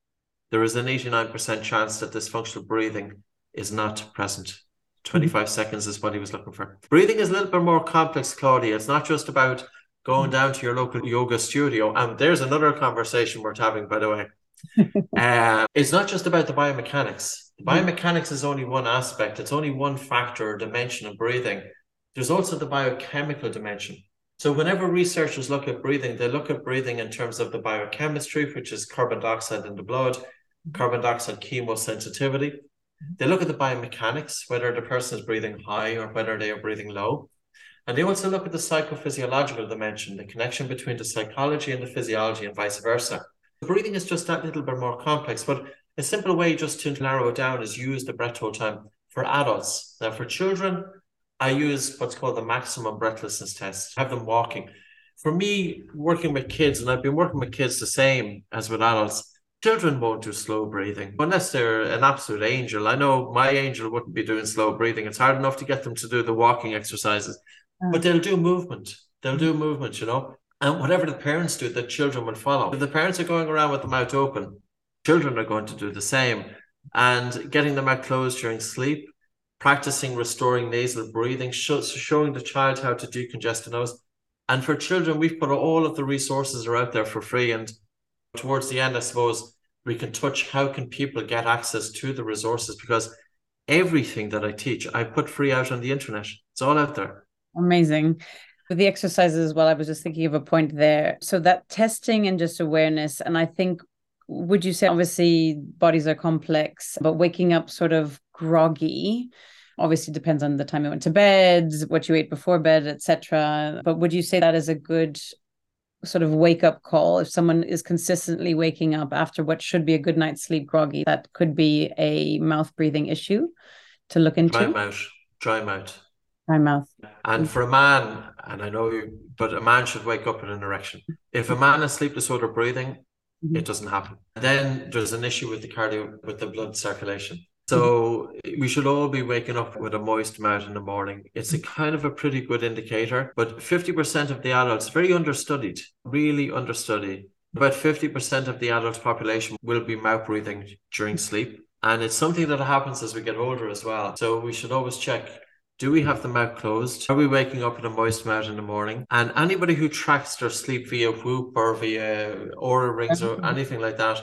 there is an 89% chance that dysfunctional breathing is not present. 25 mm-hmm. seconds is what he was looking for. Breathing is a little bit more complex, Claudia. It's not just about going down to your local yoga studio. And there's another conversation worth having, by the way. uh, it's not just about the biomechanics. The mm-hmm. biomechanics is only one aspect, it's only one factor or dimension of breathing. There's also the biochemical dimension. So, whenever researchers look at breathing, they look at breathing in terms of the biochemistry, which is carbon dioxide in the blood, mm-hmm. carbon dioxide chemosensitivity. They look at the biomechanics, whether the person is breathing high or whether they are breathing low. And they also look at the psychophysiological dimension, the connection between the psychology and the physiology and vice versa. The breathing is just that little bit more complex, but a simple way just to narrow it down is use the breath hold time for adults. Now, for children, I use what's called the maximum breathlessness test, have them walking. For me, working with kids, and I've been working with kids the same as with adults, children won't do slow breathing unless they're an absolute angel. I know my angel wouldn't be doing slow breathing. It's hard enough to get them to do the walking exercises hmm. but they'll do movement. They'll do movement, you know. And whatever the parents do, the children will follow. If the parents are going around with the mouth open, children are going to do the same. And getting the mouth closed during sleep, practicing restoring nasal breathing, showing the child how to decongest the nose. And for children, we've put all of the resources are out there for free. And towards the end, I suppose we can touch how can people get access to the resources because everything that I teach, I put free out on the internet. It's all out there. Amazing. With the exercises as well, I was just thinking of a point there. So that testing and just awareness. And I think, would you say, obviously, bodies are complex, but waking up sort of groggy obviously depends on the time you went to bed what you ate before bed etc but would you say that is a good sort of wake up call if someone is consistently waking up after what should be a good night's sleep groggy that could be a mouth breathing issue to look into dry mouth dry mouth Dry mouth. And for a man, and I know you, but a man should wake up with an erection. If a man has sleep disorder breathing, mm-hmm. it doesn't happen. Then there's an issue with the cardio, with the blood circulation. So we should all be waking up with a moist mouth in the morning. It's a kind of a pretty good indicator, but 50% of the adults, very understudied, really understudied. About 50% of the adult population will be mouth breathing during sleep. And it's something that happens as we get older as well. So we should always check do we have the mouth closed? Are we waking up with a moist mouth in the morning? And anybody who tracks their sleep via Whoop or via Oura rings or anything like that,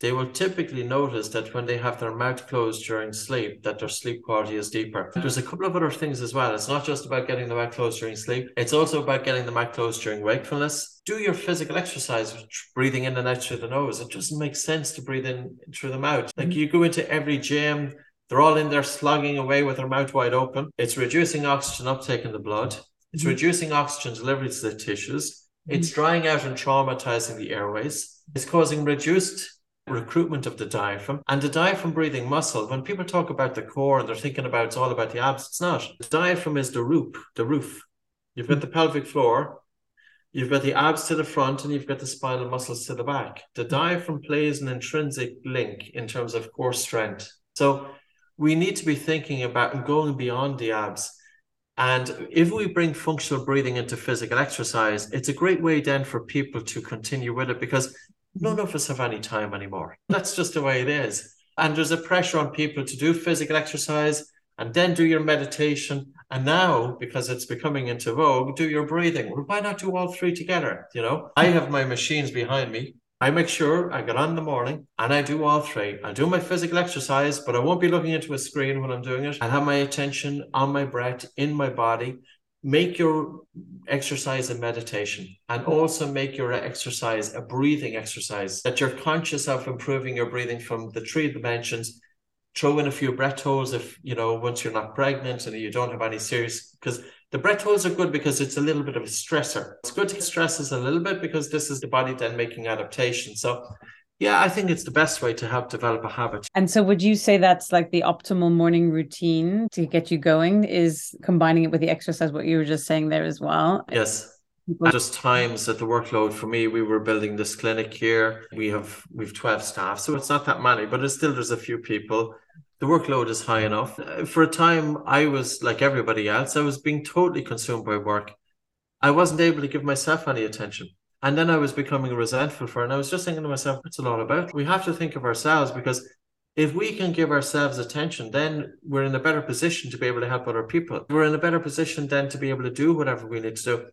they will typically notice that when they have their mouth closed during sleep, that their sleep quality is deeper. There's a couple of other things as well. It's not just about getting the mouth closed during sleep. It's also about getting the mouth closed during wakefulness. Do your physical exercise, breathing in and out through the nose. It doesn't make sense to breathe in through the mouth. Like you go into every gym, they're all in there slugging away with their mouth wide open. It's reducing oxygen uptake in the blood. It's mm-hmm. reducing oxygen delivery to the tissues. It's drying out and traumatizing the airways. It's causing reduced recruitment of the diaphragm and the diaphragm breathing muscle. When people talk about the core and they're thinking about it's all about the abs, it's not. The diaphragm is the roof, the roof. You've got the pelvic floor, you've got the abs to the front, and you've got the spinal muscles to the back. The diaphragm plays an intrinsic link in terms of core strength. So we need to be thinking about going beyond the abs. And if we bring functional breathing into physical exercise, it's a great way then for people to continue with it because none of us have any time anymore. That's just the way it is. And there's a pressure on people to do physical exercise and then do your meditation. And now, because it's becoming into vogue, do your breathing. Well, why not do all three together? You know, I have my machines behind me. I make sure I get on in the morning and I do all three. I do my physical exercise, but I won't be looking into a screen when I'm doing it. I have my attention on my breath in my body make your exercise a meditation and also make your exercise a breathing exercise that you're conscious of improving your breathing from the three dimensions throw in a few breath holds if you know once you're not pregnant and you don't have any serious because the breath holds are good because it's a little bit of a stressor. It's good to stress us a little bit because this is the body then making adaptation. So yeah, I think it's the best way to help develop a habit. And so, would you say that's like the optimal morning routine to get you going? Is combining it with the exercise, what you were just saying there as well? Yes. Just times that the workload for me, we were building this clinic here. We have we've 12 staff, so it's not that many, but it's still there's a few people. The workload is high enough. Uh, for a time, I was like everybody else, I was being totally consumed by work. I wasn't able to give myself any attention. And then I was becoming resentful for it. And I was just thinking to myself, what's it all about? We have to think of ourselves because if we can give ourselves attention, then we're in a better position to be able to help other people. We're in a better position then to be able to do whatever we need to do.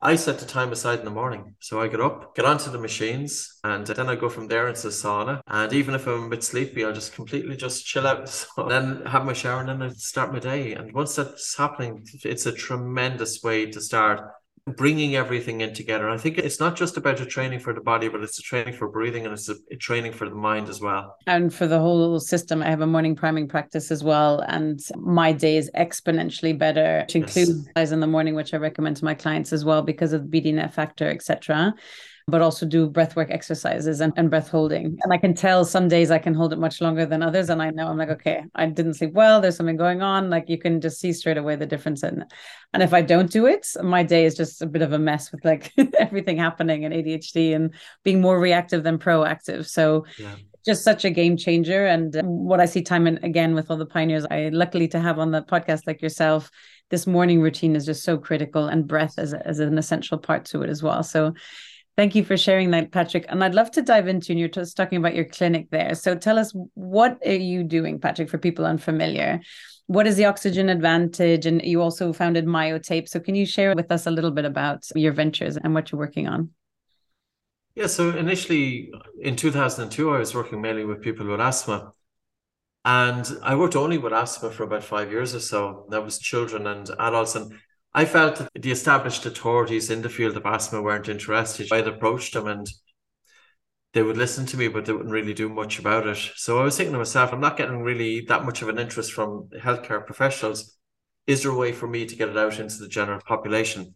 I set the time aside in the morning. So I get up, get onto the machines, and then I go from there into the sauna. And even if I'm a bit sleepy, I'll just completely just chill out. So then have my shower and then I start my day. And once that's happening, it's a tremendous way to start bringing everything in together. I think it's not just about a training for the body, but it's a training for breathing and it's a, training for the mind as well. And for the whole system, I have a morning priming practice as well. And my day is exponentially better to include yes. in the morning, which I recommend to my clients as well because of the BDNF factor, etc but also do breathwork exercises and, and breath holding. And I can tell some days I can hold it much longer than others. And I know I'm like, okay, I didn't sleep well. There's something going on. Like you can just see straight away the difference in And if I don't do it, my day is just a bit of a mess with like everything happening and ADHD and being more reactive than proactive. So yeah just such a game changer. And what I see time and again with all the pioneers, I luckily to have on the podcast like yourself, this morning routine is just so critical and breath as, as an essential part to it as well. So Thank you for sharing that, Patrick. And I'd love to dive into, and you're just talking about your clinic there. So tell us, what are you doing, Patrick, for people unfamiliar? What is the Oxygen Advantage? And you also founded Myotape. So can you share with us a little bit about your ventures and what you're working on? Yeah, so initially in 2002, I was working mainly with people with asthma. And I worked only with asthma for about five years or so. That was children and adults. And I felt that the established authorities in the field of asthma weren't interested. I'd approached them and they would listen to me, but they wouldn't really do much about it. So I was thinking to myself, I'm not getting really that much of an interest from healthcare professionals. Is there a way for me to get it out into the general population?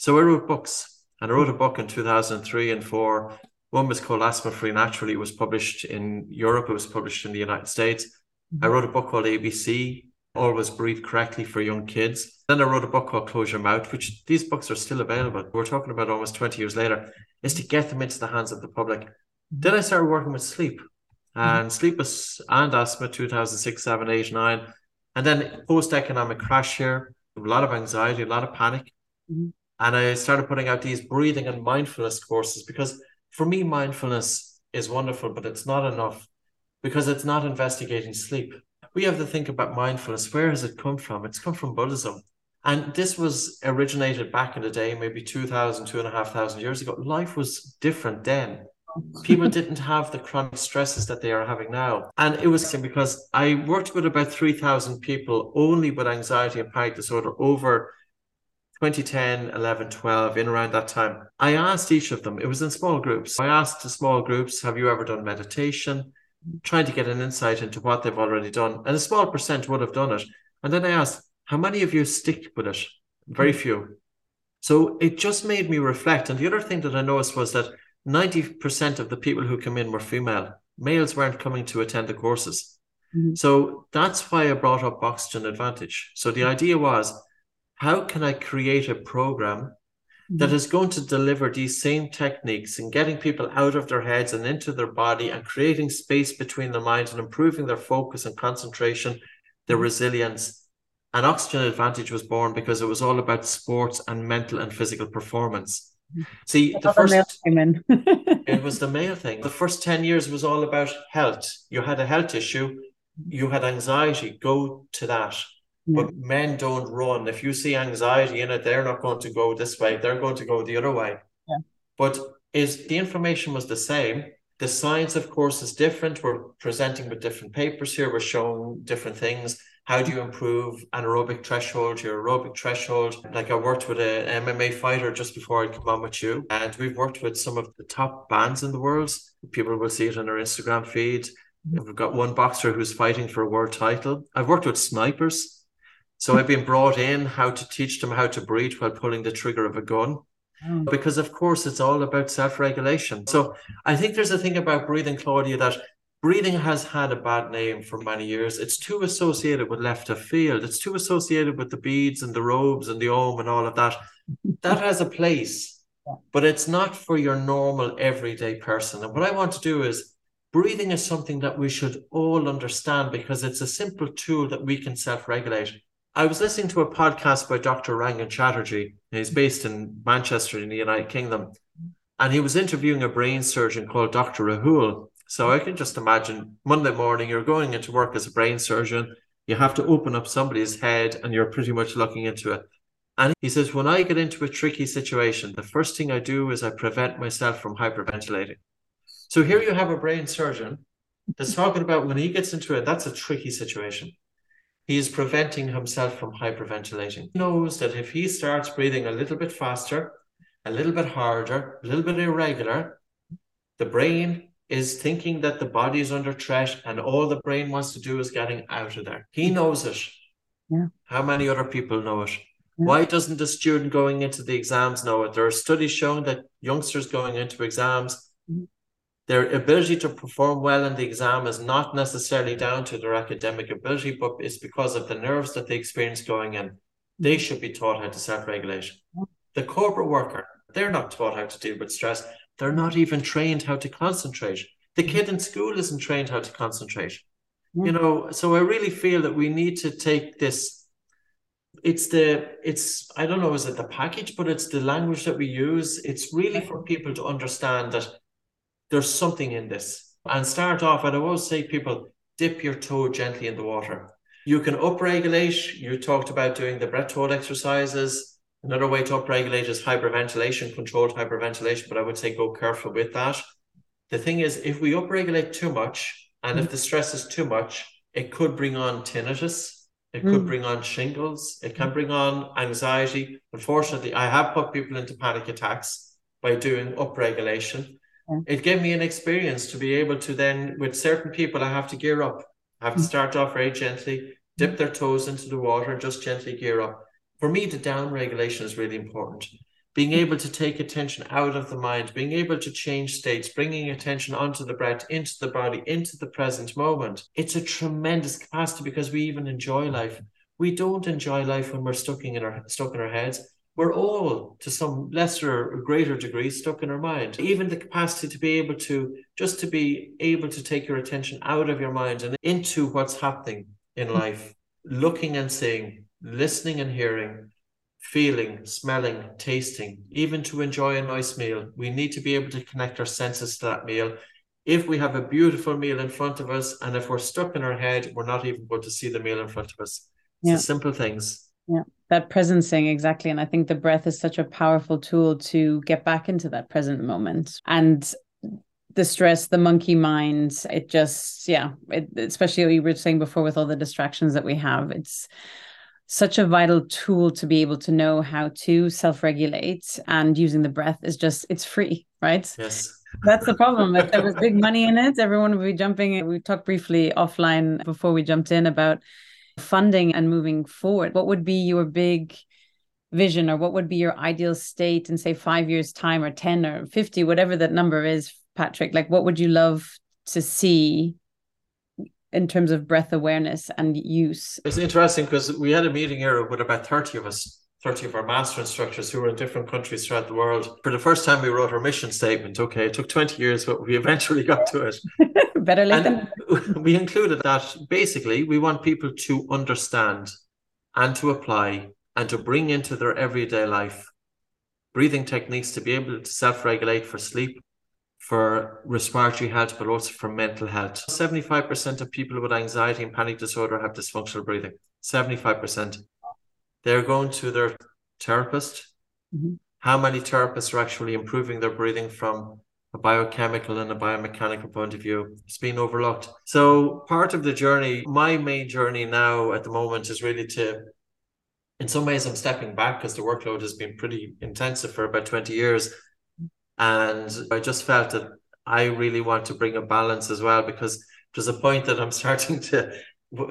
So I wrote books, and I wrote a book in 2003 and four. One was called Asthma Free Naturally. It was published in Europe. It was published in the United States. I mm-hmm. wrote a book called ABC, always breathe correctly for young kids. Then I wrote a book called Close Your Mouth, which these books are still available. We're talking about almost 20 years later, is to get them into the hands of the public. Then I started working with sleep and sleep was, and asthma 2006, 7, 8, 9. And then post economic crash here, a lot of anxiety, a lot of panic. Mm-hmm. And I started putting out these breathing and mindfulness courses because for me, mindfulness is wonderful, but it's not enough because it's not investigating sleep. We have to think about mindfulness. Where has it come from? It's come from Buddhism. And this was originated back in the day, maybe 2,000, 2,500 years ago. Life was different then. People didn't have the chronic stresses that they are having now. And it was because I worked with about 3,000 people only with anxiety and panic disorder over 2010, 11, 12, in around that time. I asked each of them, it was in small groups. I asked the small groups, have you ever done meditation? Trying to get an insight into what they've already done. And a small percent would have done it. And then I asked, how many of you stick with it? Very hmm. few. So it just made me reflect. And the other thing that I noticed was that 90% of the people who come in were female. Males weren't coming to attend the courses. Mm-hmm. So that's why I brought up Oxygen Advantage. So the idea was how can I create a program mm-hmm. that is going to deliver these same techniques and getting people out of their heads and into their body and creating space between their minds and improving their focus and concentration, their mm-hmm. resilience. And Oxygen Advantage was born because it was all about sports and mental and physical performance. See, the first it was the male thing. The first 10 years was all about health. You had a health issue, you had anxiety, go to that. Yeah. But men don't run. If you see anxiety in it, they're not going to go this way, they're going to go the other way. Yeah. But is the information was the same. The science, of course, is different. We're presenting with different papers here, we're showing different things how do you improve anaerobic threshold, your aerobic threshold? Like I worked with an MMA fighter just before I come on with you, and we've worked with some of the top bands in the world. People will see it on our Instagram feed. Mm-hmm. We've got one boxer who's fighting for a world title. I've worked with snipers. So I've been brought in how to teach them how to breathe while pulling the trigger of a gun. Oh. Because of course it's all about self-regulation. So I think there's a thing about breathing, Claudia, that breathing has had a bad name for many years. It's too associated with left of field. It's too associated with the beads and the robes and the om and all of that. That has a place, but it's not for your normal everyday person. And what I want to do is breathing is something that we should all understand because it's a simple tool that we can self-regulate. I was listening to a podcast by Dr. Rangan Chatterjee. He's based in Manchester in the United Kingdom. And he was interviewing a brain surgeon called Dr. Rahul. So I can just imagine Monday morning, you're going into work as a brain surgeon. You have to open up somebody's head and you're pretty much looking into it. And he says, when I get into a tricky situation, the first thing I do is I prevent myself from hyperventilating. So here you have a brain surgeon that's talking about when he gets into it, that's a tricky situation. He is preventing himself from hyperventilating. He knows that if he starts breathing a little bit faster, a little bit harder, a little bit irregular, the brain is thinking that the body is under threat and all the brain wants to do is getting out of there. He knows it. Yeah. How many other people know it? Yeah. Why doesn't the student going into the exams know it? There are studies showing that youngsters going into exams, mm-hmm. Their ability to perform well in the exam is not necessarily down to their academic ability, but it's because of the nerves that they experience going in. They should be taught how to self regulate. The corporate worker, they're not taught how to deal with stress. They're not even trained how to concentrate. The kid in school isn't trained how to concentrate. You know, so I really feel that we need to take this. It's the, it's, I don't know, is it the package, but it's the language that we use. It's really for people to understand that there's something in this and start off. And I always say, people, dip your toe gently in the water. You can upregulate. You talked about doing the breath hold exercises Another way to upregulate is hyperventilation, controlled hyperventilation, but I would say go careful with that. The thing is, if we upregulate too much, and if the stress is too much, it could bring on tinnitus, it could mm. bring on shingles, it can bring on anxiety. Unfortunately, I have put people into panic attacks by doing upregulation. It gave me an experience to be able to then, with certain people, I have to gear up. I have to mm. start off very gently, dip mm. their toes into the water, and just gently gear up for me, the down regulation is really important. being able to take attention out of the mind, being able to change states, bringing attention onto the breath, into the body, into the present moment. It's a tremendous capacity because we even enjoy life. We don't enjoy life when we're stuck in our stuck in our heads. We're all, to some lesser or greater degree, stuck in our mind. Even the capacity to be able to just to be able to take your attention out of your mind and into what's happening in hmm. life, looking and seeing, listening and hearing, feeling, smelling, tasting, even to enjoy a nice meal. We need to be able to connect our senses to that meal. If we have a beautiful meal in front of us, and if we're stuck in our head, we're not even going to see the meal in front of us. It's yeah. simple things. Yeah, that presencing exactly. And I think the breath is such a powerful tool to get back into that present moment. And the stress, the monkey mind, it just, yeah, it, especially what you were saying before with all the distractions that we have, it's such a vital tool to be able to know how to self-regulate. And using the breath is just it's free right? Yes. That's the problem. If there was big money in it everyone would be jumping. We talked briefly offline before we jumped in about funding and moving forward what would be your big vision or what would be your ideal state in say five years time or 10 or 50 whatever that number is patrick like what would you love to see in terms of breath awareness and use. It's interesting because we had a meeting here with about 30 of us, 30 of our master instructors who were in different countries throughout the world. For the first time, we wrote our mission statement. Okay, it took 20 years, but we eventually got to it. Better late than. We included that basically we want people to understand and to apply and to bring into their everyday life breathing techniques to be able to self regulate for sleep, for respiratory health, but also for mental health. 75% of people with anxiety and panic disorder have dysfunctional breathing. 75%. They're going to their therapist. Mm-hmm. How many therapists are actually improving their breathing from a biochemical and a biomechanical point of view? It's been overlooked. So, part of the journey, my main journey now at the moment is really to in some ways, I'm stepping back because the workload has been pretty intensive for about 20 years. And I just felt that I really want to bring a balance as well because there's a point that I'm starting to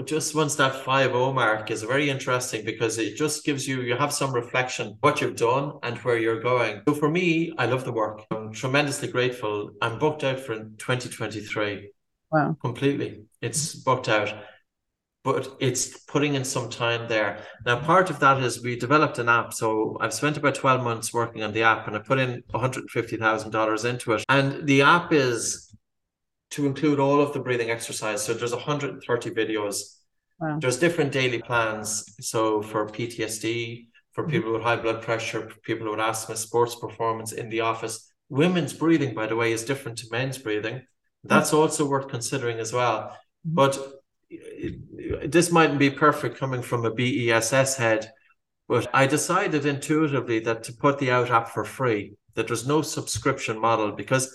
just once that 5 0 mark is very interesting because it just gives you you have some reflection what you've done and where you're going. So for me i love the work. I'm tremendously grateful. I'm booked out for 2023 wow. Completely. It's booked out. But it's putting in some time there. Now, part of that is we developed an app. So I've spent about 12 months working on the app and I put in $150,000 into it. And the app is to include all of the breathing exercise. So there's 130 videos. Wow. There's different daily plans. So for PTSD, for mm-hmm. people with high blood pressure, people with asthma, sports performance in the office. Women's breathing, by the way, is different to men's breathing. That's mm-hmm. also worth considering as well. Mm-hmm. But this mightn't be perfect coming from a BESS head, but I decided intuitively that to put the out app for free, that there's no subscription model because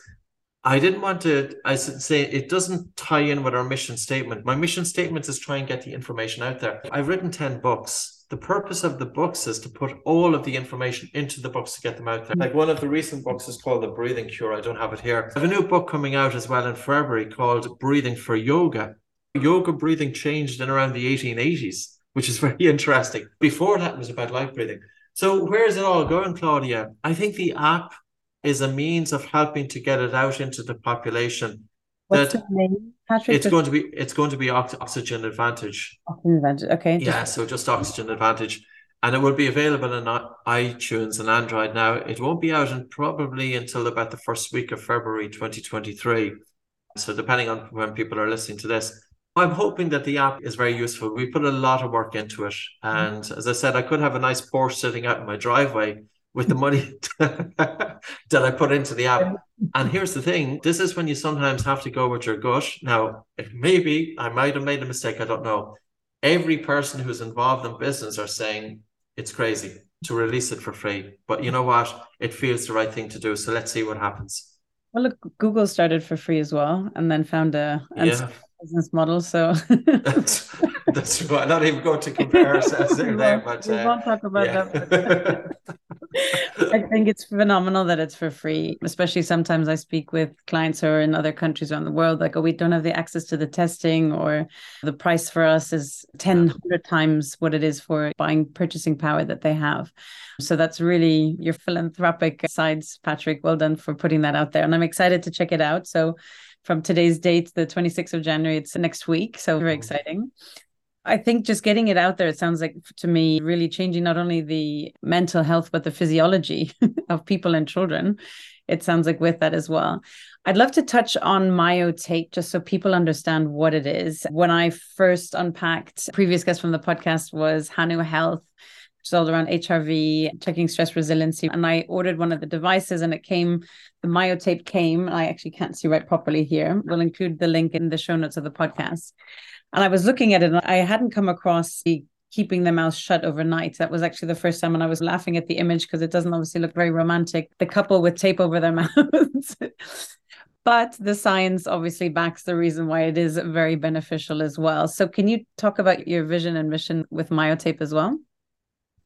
I didn't want to. I say it doesn't tie in with our mission statement. My mission statement is try and get the information out there. I've written ten books. The purpose of the books is to put all of the information into the books to get them out there. Like one of the recent books is called The Breathing Cure. I don't have it here. I have a new book coming out as well in February called Breathing for Yoga yoga breathing changed in around the 1880s, which is very interesting. Before that was about light breathing. So where is it all going, Claudia? I think the app is a means of helping to get it out into the population. What's that the name, Patrick? It's going to be it's going to be Oxygen Advantage. Oxygen Advantage. Okay. Yeah, so just Oxygen Advantage. And it will be available in iTunes and Android now. It won't be out in probably until about the first week of February 2023. So depending on when people are listening to this, I'm hoping that the app is very useful. We put a lot of work into it. Mm-hmm. And as I said, I could have a nice Porsche sitting out in my driveway with the money that I put into the app. And here's the thing this is when you sometimes have to go with your gut. Now, maybe I might have made a mistake, I don't know. Every person who's involved in business are saying it's crazy to release it for free. But you know what? It feels the right thing to do. So let's see what happens. Well, look, Google started for free as well and then found a, yeah business model. So That's true. I'm not even going to compare ourselves there, there but we uh, won't talk about yeah. that. I think it's phenomenal that it's for free. Especially sometimes I speak with clients who are in other countries around the world, like, oh, we don't have the access to the testing, or the price for us is 10, 100 times what it is for buying purchasing power that they have. So that's really your philanthropic sides, Patrick. Well done for putting that out there. And I'm excited to check it out. So from today's date, the 26th of January, it's next week. So very mm-hmm. exciting. I think just getting it out there, it sounds like to me really changing not only the mental health, but the physiology of people and children. It sounds like with that as well. I'd love to touch on myotape just so people understand what it is. When I first unpacked, previous guest from the podcast was Hanu Health, all around HRV, checking stress resiliency. And I ordered one of the devices and it came, the myotape came. I actually can't see right properly here. We'll include the link in the show notes of the podcast. And I was looking at it and I hadn't come across the keeping the mouth shut overnight. That was actually the first time when I was laughing at the image because it doesn't obviously look very romantic. The couple with tape over their mouths. but the science obviously backs the reason why it is very beneficial as well. So can you talk about your vision and mission with myotape as well?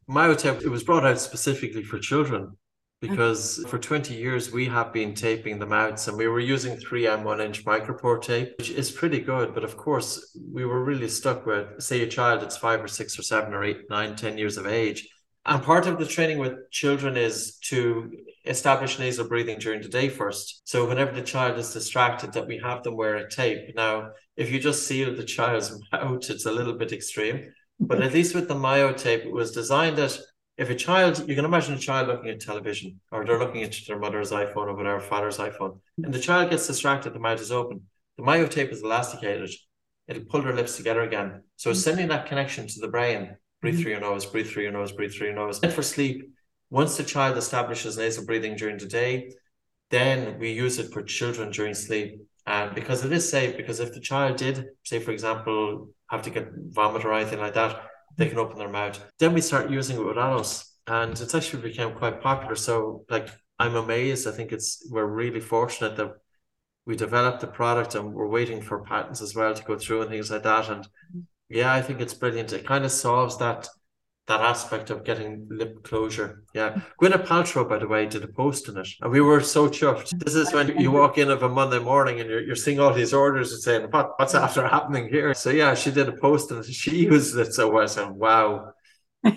Myotape, it was brought out specifically for children because for 20 years we have been taping them out and we were using 3M one inch micropore tape, which is pretty good. But of course, we were really stuck with, say, a child that's five or six or seven or eight, nine, ten years of age. And part of the training with children is to establish nasal breathing during the day first. So whenever the child is distracted, that we have them wear a tape. Now, if you just seal the child's mouth, it's a little bit extreme. But at least with the myo tape, it was designed that if a child, you can imagine a child looking at television or they're looking at their mother's iPhone or whatever, father's iPhone, and the child gets distracted, the mouth is open. The myotape is elasticated. It'll pull their lips together again. So it's sending that connection to the brain. Breathe through your nose, breathe through your nose, breathe through your nose. And for sleep, once the child establishes nasal breathing during the day, then we use it for children during sleep. And because it is safe, because if the child did, say, for example, have to get vomit or anything like that, they can open their mouth. Then we start using it with adults, and it's actually become quite popular. So, like, I'm amazed. I think it's we're really fortunate that we developed the product and we're waiting for patents as well to go through and things like that. And yeah, I think it's brilliant. It kind of solves that that aspect of getting lip closure. Yeah. Gwyneth Paltrow, by the way, did a post on it. And we were so chuffed. This is when you walk in of a Monday morning and you're, you're seeing all these orders and saying, what, what's after happening here? So yeah, she did a post and she used it. So I said, wow.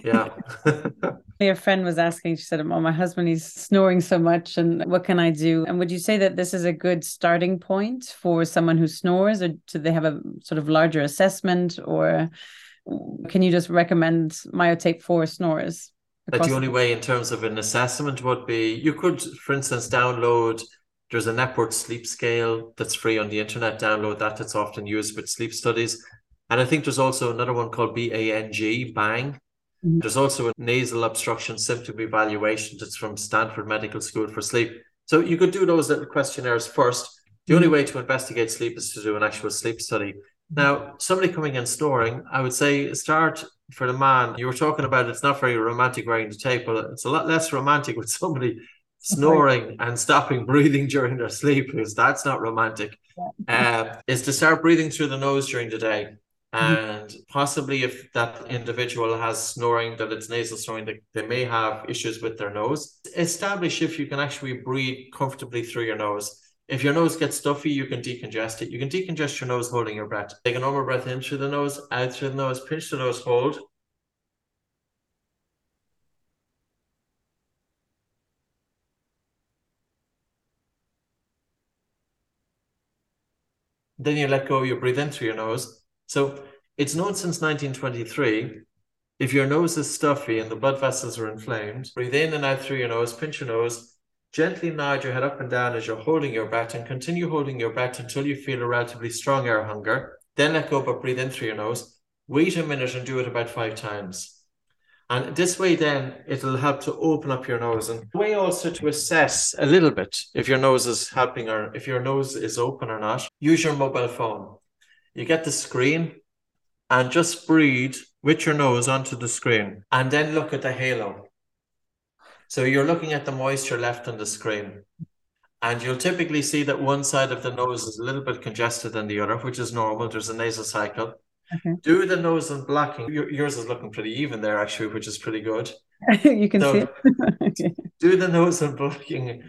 Yeah. Your friend was asking, she said, Oh, my husband, he's snoring so much. And what can I do? And would you say that this is a good starting point for someone who snores, or do they have a sort of larger assessment or can you just recommend myotape for snorers? That the only way in terms of an assessment would be you could, for instance, download there's an Epworth sleep scale that's free on the internet. Download that. It's often used with sleep studies. And I think there's also another one called BANG, BANG. Mm-hmm. There's also a nasal obstruction symptom evaluation that's from Stanford Medical School for sleep. So you could do those little questionnaires first. The mm-hmm. only way to investigate sleep is to do an actual sleep study. Now, somebody coming in snoring, I would say start for the man. You were talking about it's not very romantic wearing the tape, but it's a lot less romantic with somebody snoring and stopping breathing during their sleep, because that's not romantic. Yeah. Uh, is to start breathing through the nose during the day. Mm-hmm. And possibly if that individual has snoring, that it's nasal snoring, that they may have issues with their nose. Establish if you can actually breathe comfortably through your nose if your nose gets stuffy, you can decongest it. You can decongest your nose holding your breath. Take a normal breath in through the nose, out through the nose, pinch the nose, hold. Then you let go, you breathe in through your nose. So it's known since 1923 if your nose is stuffy and the blood vessels are inflamed, breathe in and out through your nose, pinch your nose, Gently nod your head up and down as you're holding your breath and continue holding your breath until you feel a relatively strong air hunger. Then let go but breathe in through your nose. Wait a minute and do it about five times. And this way, then it'll help to open up your nose and way also to assess a little bit if your nose is helping or if your nose is open or not. Use your mobile phone. You get the screen and just breathe with your nose onto the screen and then look at the halo. So you're looking at the moisture left on the screen. And you'll typically see that one side of the nose is a little bit congested than the other, which is normal. There's a nasal cycle. Okay. Do the nose and blocking. yours is looking pretty even there, actually, which is pretty good. you can so see okay. Do the nose and blocking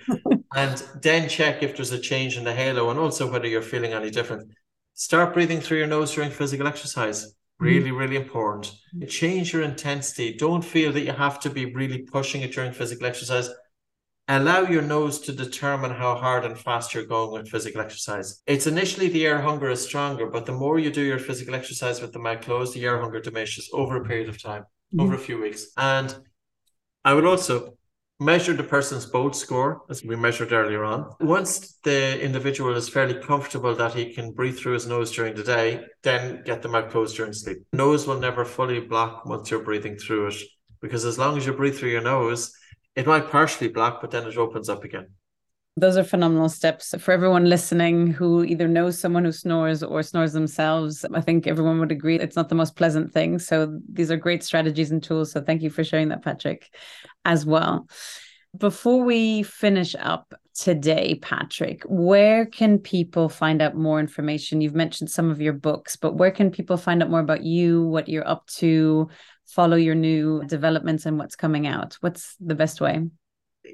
and then check if there's a change in the halo and also whether you're feeling any different. Start breathing through your nose during physical exercise. Mm-hmm. Really, really important. Change your intensity. Don't feel that you have to be really pushing it during physical exercise allow your nose to determine how hard and fast you're going with physical exercise. It's initially the air hunger is stronger, but the more you do your physical exercise with the mouth closed, the air hunger diminishes over a period of time, mm-hmm. over a few weeks. And I would also measure the person's BOLT score as we measured earlier on. Once the individual is fairly comfortable that he can breathe through his nose during the day, then get the mouth closed during sleep. Nose will never fully block once you're breathing through it because as long as you breathe through your nose, it might partially block, but then it opens up again. Those are phenomenal steps for everyone listening who either knows someone who snores or snores themselves. I think everyone would agree it's not the most pleasant thing. So these are great strategies and tools. So thank you for sharing that, Patrick, as well. Before we finish up today, Patrick, where can people find out more information? You've mentioned some of your books, but where can people find out more about you, what you're up to, follow your new developments and what's coming out? What's the best way?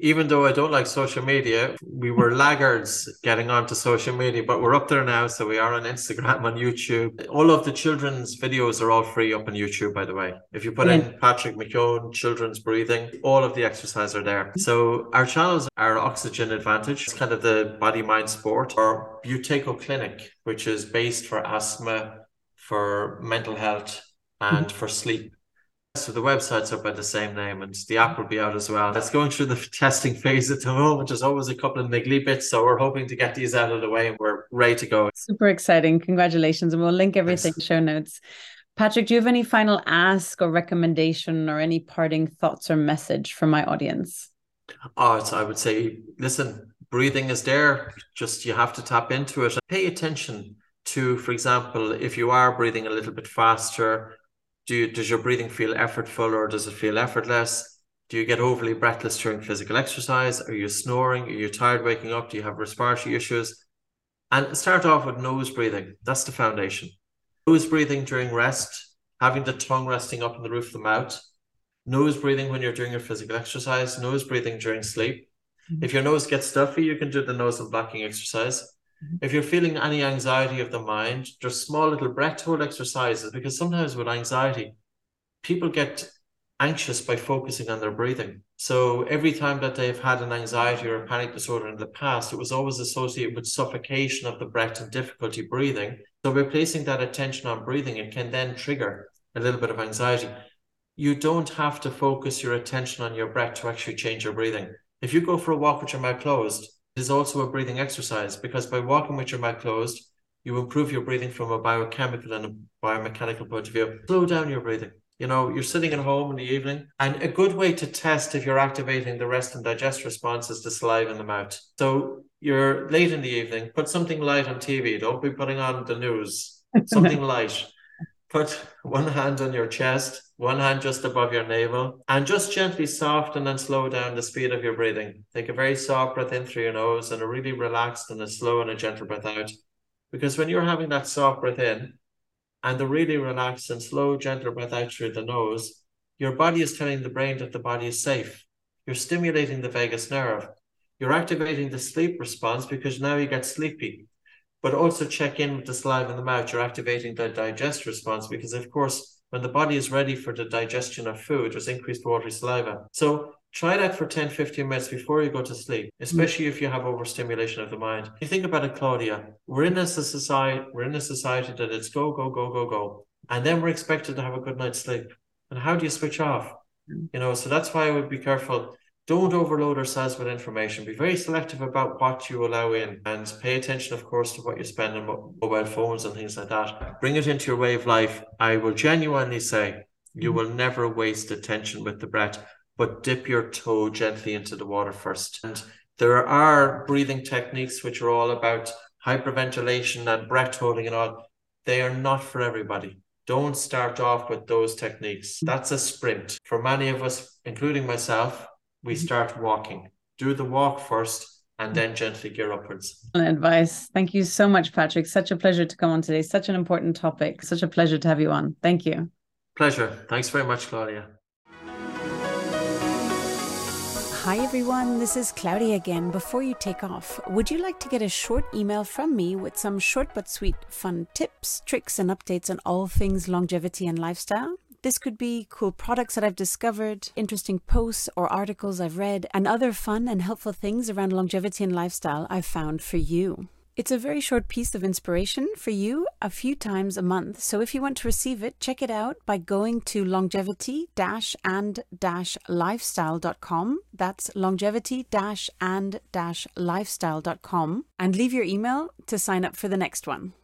Even though I don't like social media, we were laggards getting onto social media, but we're up there now. So we are on Instagram, on YouTube. All of the children's videos are all free up on YouTube, by the way. If you put yeah. in Patrick McKeown, children's breathing, all of the exercises are there. So our channels are Oxygen Advantage, it's kind of the body mind sport, or Buteyko Clinic, which is based for asthma, for mental health, and mm-hmm. for sleep. So the website's up by the same name and the app will be out as well. It's going through the testing phase at the moment. There's always a couple of niggly bits. So we're hoping to get these out of the way and we're ready to go. Super exciting. Congratulations. And we'll link everything Thanks. show notes. Patrick, do you have any final ask or recommendation or any parting thoughts or message for my audience? Oh, I would say, listen, breathing is there. Just you have to tap into it. Pay attention to, for example, if you are breathing a little bit faster, do you, does your breathing feel effortful or does it feel effortless? Do you get overly breathless during physical exercise? Are you snoring? Are you tired waking up? Do you have respiratory issues? And start off with nose breathing. That's the foundation. Nose breathing during rest, having the tongue resting up in the roof of the mouth. Nose breathing when you're doing your physical exercise. Nose breathing during sleep. Mm-hmm. If your nose gets stuffy, you can do the nose and blocking exercise. Mm-hmm. If you're feeling any anxiety of the mind, just small little breath hold exercises because sometimes with anxiety, people get anxious by focusing on their breathing. So every time that they've had an anxiety or a panic disorder in the past, it was always associated with suffocation of the breath and difficulty breathing. So by placing that attention on breathing, it can then trigger a little bit of anxiety. You don't have to focus your attention on your breath to actually change your breathing. If you go for a walk with your mouth closed, is also a breathing exercise because by walking with your mouth closed, you improve your breathing from a biochemical and a biomechanical point of view. Slow down your breathing. You know, you're sitting at home in the evening, and a good way to test if you're activating the rest and digest response is the saliva in the mouth. So you're late in the evening, put something light on TV. Don't be putting on the news. Something light. Put one hand on your chest, one hand just above your navel, and just gently soften and slow down the speed of your breathing. Take a very soft breath in through your nose and a really relaxed and a slow and a gentle breath out. Because when you're having that soft breath in and the really relaxed and slow, gentle breath out through the nose, your body is telling the brain that the body is safe. You're stimulating the vagus nerve. You're activating the sleep response because now you get sleepy. But also check in with the saliva in the mouth. You're activating the digest response because, of course, when the body is ready for the digestion of food, there's increased watery saliva. So try that for 10, 15 minutes before you go to sleep, especially mm. if you have overstimulation of the mind. You think about it, Claudia, we're in a society, we're in a society that it's go, go, go, go, go. And then we're expected to have a good night's sleep. And how do you switch off? Mm. You know, so that's why I would be careful don't overload ourselves with information. Be very selective about what you allow in and pay attention, of course, to what you spend on mobile phones and things like that. Bring it into your way of life. I will genuinely say you will never waste attention with the breath, but dip your toe gently into the water first. And there are breathing techniques which are all about hyperventilation and breath holding and all. They are not for everybody. Don't start off with those techniques. That's a sprint. For many of us, including myself, we mm-hmm. start walking. Do the walk first and then gently gear upwards. Advice. Thank you so much, Patrick. Such a pleasure to come on today. Such an important topic. Such a pleasure to have you on. Thank you. Pleasure. Thanks very much, Claudia. Hi everyone, this is Claudia again. Before you take off, would you like to get a short email from me with some short but sweet fun tips, tricks, and updates on all things longevity and lifestyle? This could be cool products that I've discovered, interesting posts or articles I've read, and other fun and helpful things around longevity and lifestyle I've found for you. It's a very short piece of inspiration for you a few times a month. So if you want to receive it, check it out by going to longevity and lifestyle.com. That's longevity and lifestyle.com and leave your email to sign up for the next one.